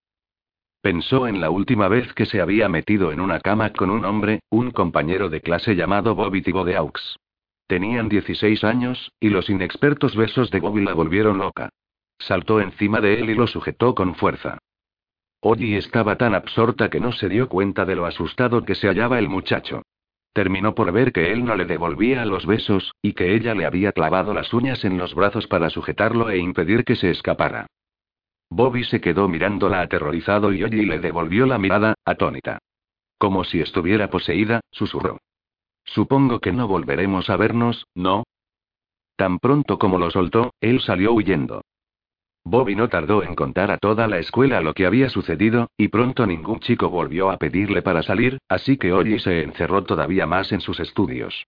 Pensó en la última vez que se había metido en una cama con un hombre, un compañero de clase llamado Bobby Thibaudeux. Tenían 16 años, y los inexpertos besos de Bobby la volvieron loca. Saltó encima de él y lo sujetó con fuerza. Oji estaba tan absorta que no se dio cuenta de lo asustado que se hallaba el muchacho. Terminó por ver que él no le devolvía los besos, y que ella le había clavado las uñas en los brazos para sujetarlo e impedir que se escapara. Bobby se quedó mirándola aterrorizado y Oji le devolvió la mirada, atónita. Como si estuviera poseída, susurró. Supongo que no volveremos a vernos, ¿no? Tan pronto como lo soltó, él salió huyendo. Bobby no tardó en contar a toda la escuela lo que había sucedido, y pronto ningún chico volvió a pedirle para salir, así que Ollie se encerró todavía más en sus estudios.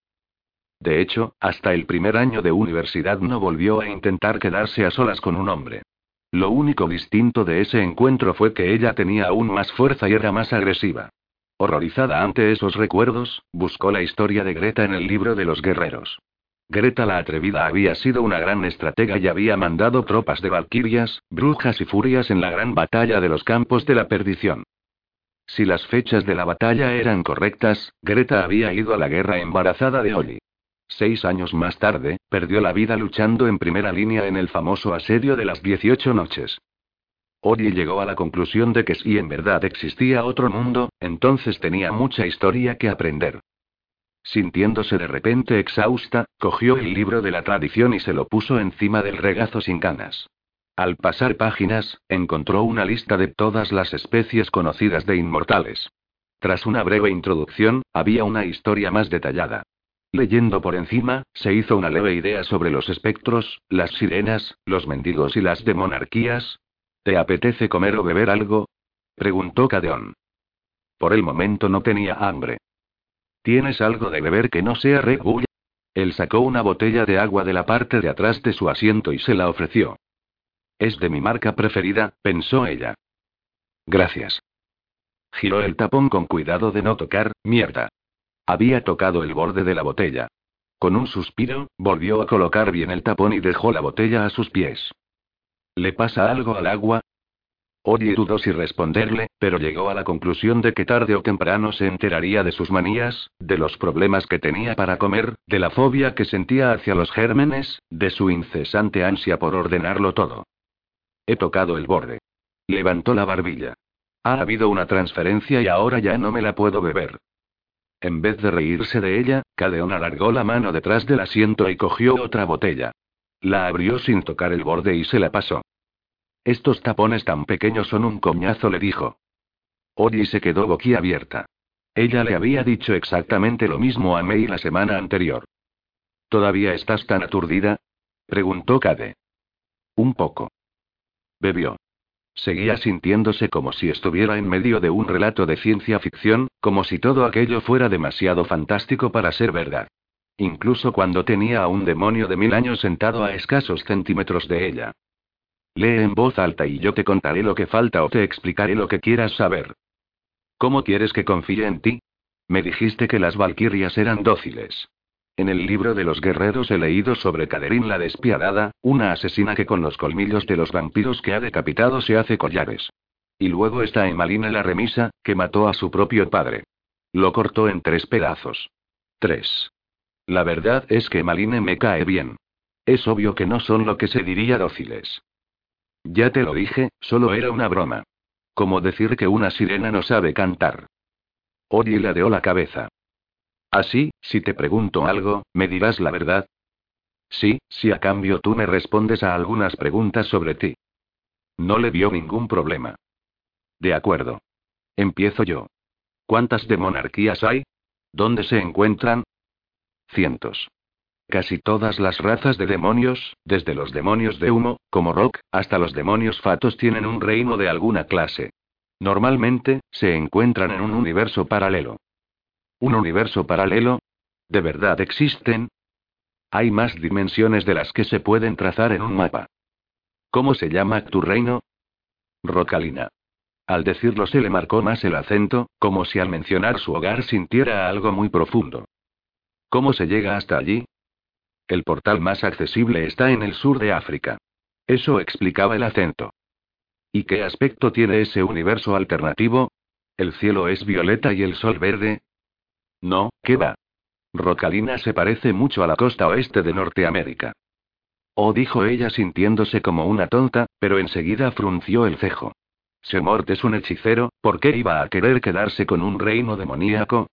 De hecho, hasta el primer año de universidad no volvió a intentar quedarse a solas con un hombre. Lo único distinto de ese encuentro fue que ella tenía aún más fuerza y era más agresiva. Horrorizada ante esos recuerdos, buscó la historia de Greta en el libro de los guerreros. Greta la atrevida había sido una gran estratega y había mandado tropas de valquirias, brujas y furias en la gran batalla de los campos de la perdición. Si las fechas de la batalla eran correctas, Greta había ido a la guerra embarazada de Oli. Seis años más tarde, perdió la vida luchando en primera línea en el famoso asedio de las 18 noches. Oli llegó a la conclusión de que si en verdad existía otro mundo, entonces tenía mucha historia que aprender. Sintiéndose de repente exhausta, cogió el libro de la tradición y se lo puso encima del regazo sin ganas. Al pasar páginas, encontró una lista de todas las especies conocidas de inmortales. Tras una breve introducción, había una historia más detallada. Leyendo por encima, se hizo una leve idea sobre los espectros, las sirenas, los mendigos y las demonarquías. ¿Te apetece comer o beber algo? preguntó Cadeón. Por el momento no tenía hambre. ¿Tienes algo de beber que no sea Red Bull? Él sacó una botella de agua de la parte de atrás de su asiento y se la ofreció. Es de mi marca preferida, pensó ella. Gracias. Giró el tapón con cuidado de no tocar, mierda. Había tocado el borde de la botella. Con un suspiro, volvió a colocar bien el tapón y dejó la botella a sus pies. ¿Le pasa algo al agua? Oye dudó si responderle, pero llegó a la conclusión de que tarde o temprano se enteraría de sus manías, de los problemas que tenía para comer, de la fobia que sentía hacia los gérmenes, de su incesante ansia por ordenarlo todo. He tocado el borde. Levantó la barbilla. Ha habido una transferencia y ahora ya no me la puedo beber. En vez de reírse de ella, Cadeón alargó la mano detrás del asiento y cogió otra botella. La abrió sin tocar el borde y se la pasó. Estos tapones tan pequeños son un coñazo, le dijo. Oye se quedó boquiabierta. Ella le había dicho exactamente lo mismo a May la semana anterior. ¿Todavía estás tan aturdida? preguntó Cade. Un poco. Bebió. Seguía sintiéndose como si estuviera en medio de un relato de ciencia ficción, como si todo aquello fuera demasiado fantástico para ser verdad. Incluso cuando tenía a un demonio de mil años sentado a escasos centímetros de ella. Lee en voz alta y yo te contaré lo que falta o te explicaré lo que quieras saber. ¿Cómo quieres que confíe en ti? Me dijiste que las valquirias eran dóciles. En el libro de los guerreros he leído sobre Caderín la despiadada, una asesina que con los colmillos de los vampiros que ha decapitado se hace collares. Y luego está Emalina la remisa, que mató a su propio padre. Lo cortó en tres pedazos. Tres. La verdad es que Maline me cae bien. Es obvio que no son lo que se diría dóciles. Ya te lo dije, solo era una broma. Como decir que una sirena no sabe cantar. Oye ladeó la cabeza. Así, si te pregunto algo, ¿me dirás la verdad? Sí, si a cambio tú me respondes a algunas preguntas sobre ti. No le vio ningún problema. De acuerdo. Empiezo yo. ¿Cuántas demonarquías hay? ¿Dónde se encuentran? Cientos. Casi todas las razas de demonios, desde los demonios de humo, como Rock, hasta los demonios fatos tienen un reino de alguna clase. Normalmente, se encuentran en un universo paralelo. ¿Un universo paralelo? ¿De verdad existen? Hay más dimensiones de las que se pueden trazar en un mapa. ¿Cómo se llama tu reino? Rocalina. Al decirlo se le marcó más el acento, como si al mencionar su hogar sintiera algo muy profundo. ¿Cómo se llega hasta allí? El portal más accesible está en el sur de África. Eso explicaba el acento. ¿Y qué aspecto tiene ese universo alternativo? ¿El cielo es violeta y el sol verde? No, ¿qué va? Rocalina se parece mucho a la costa oeste de Norteamérica. Oh, dijo ella sintiéndose como una tonta, pero enseguida frunció el cejo. Semort es un hechicero, ¿por qué iba a querer quedarse con un reino demoníaco?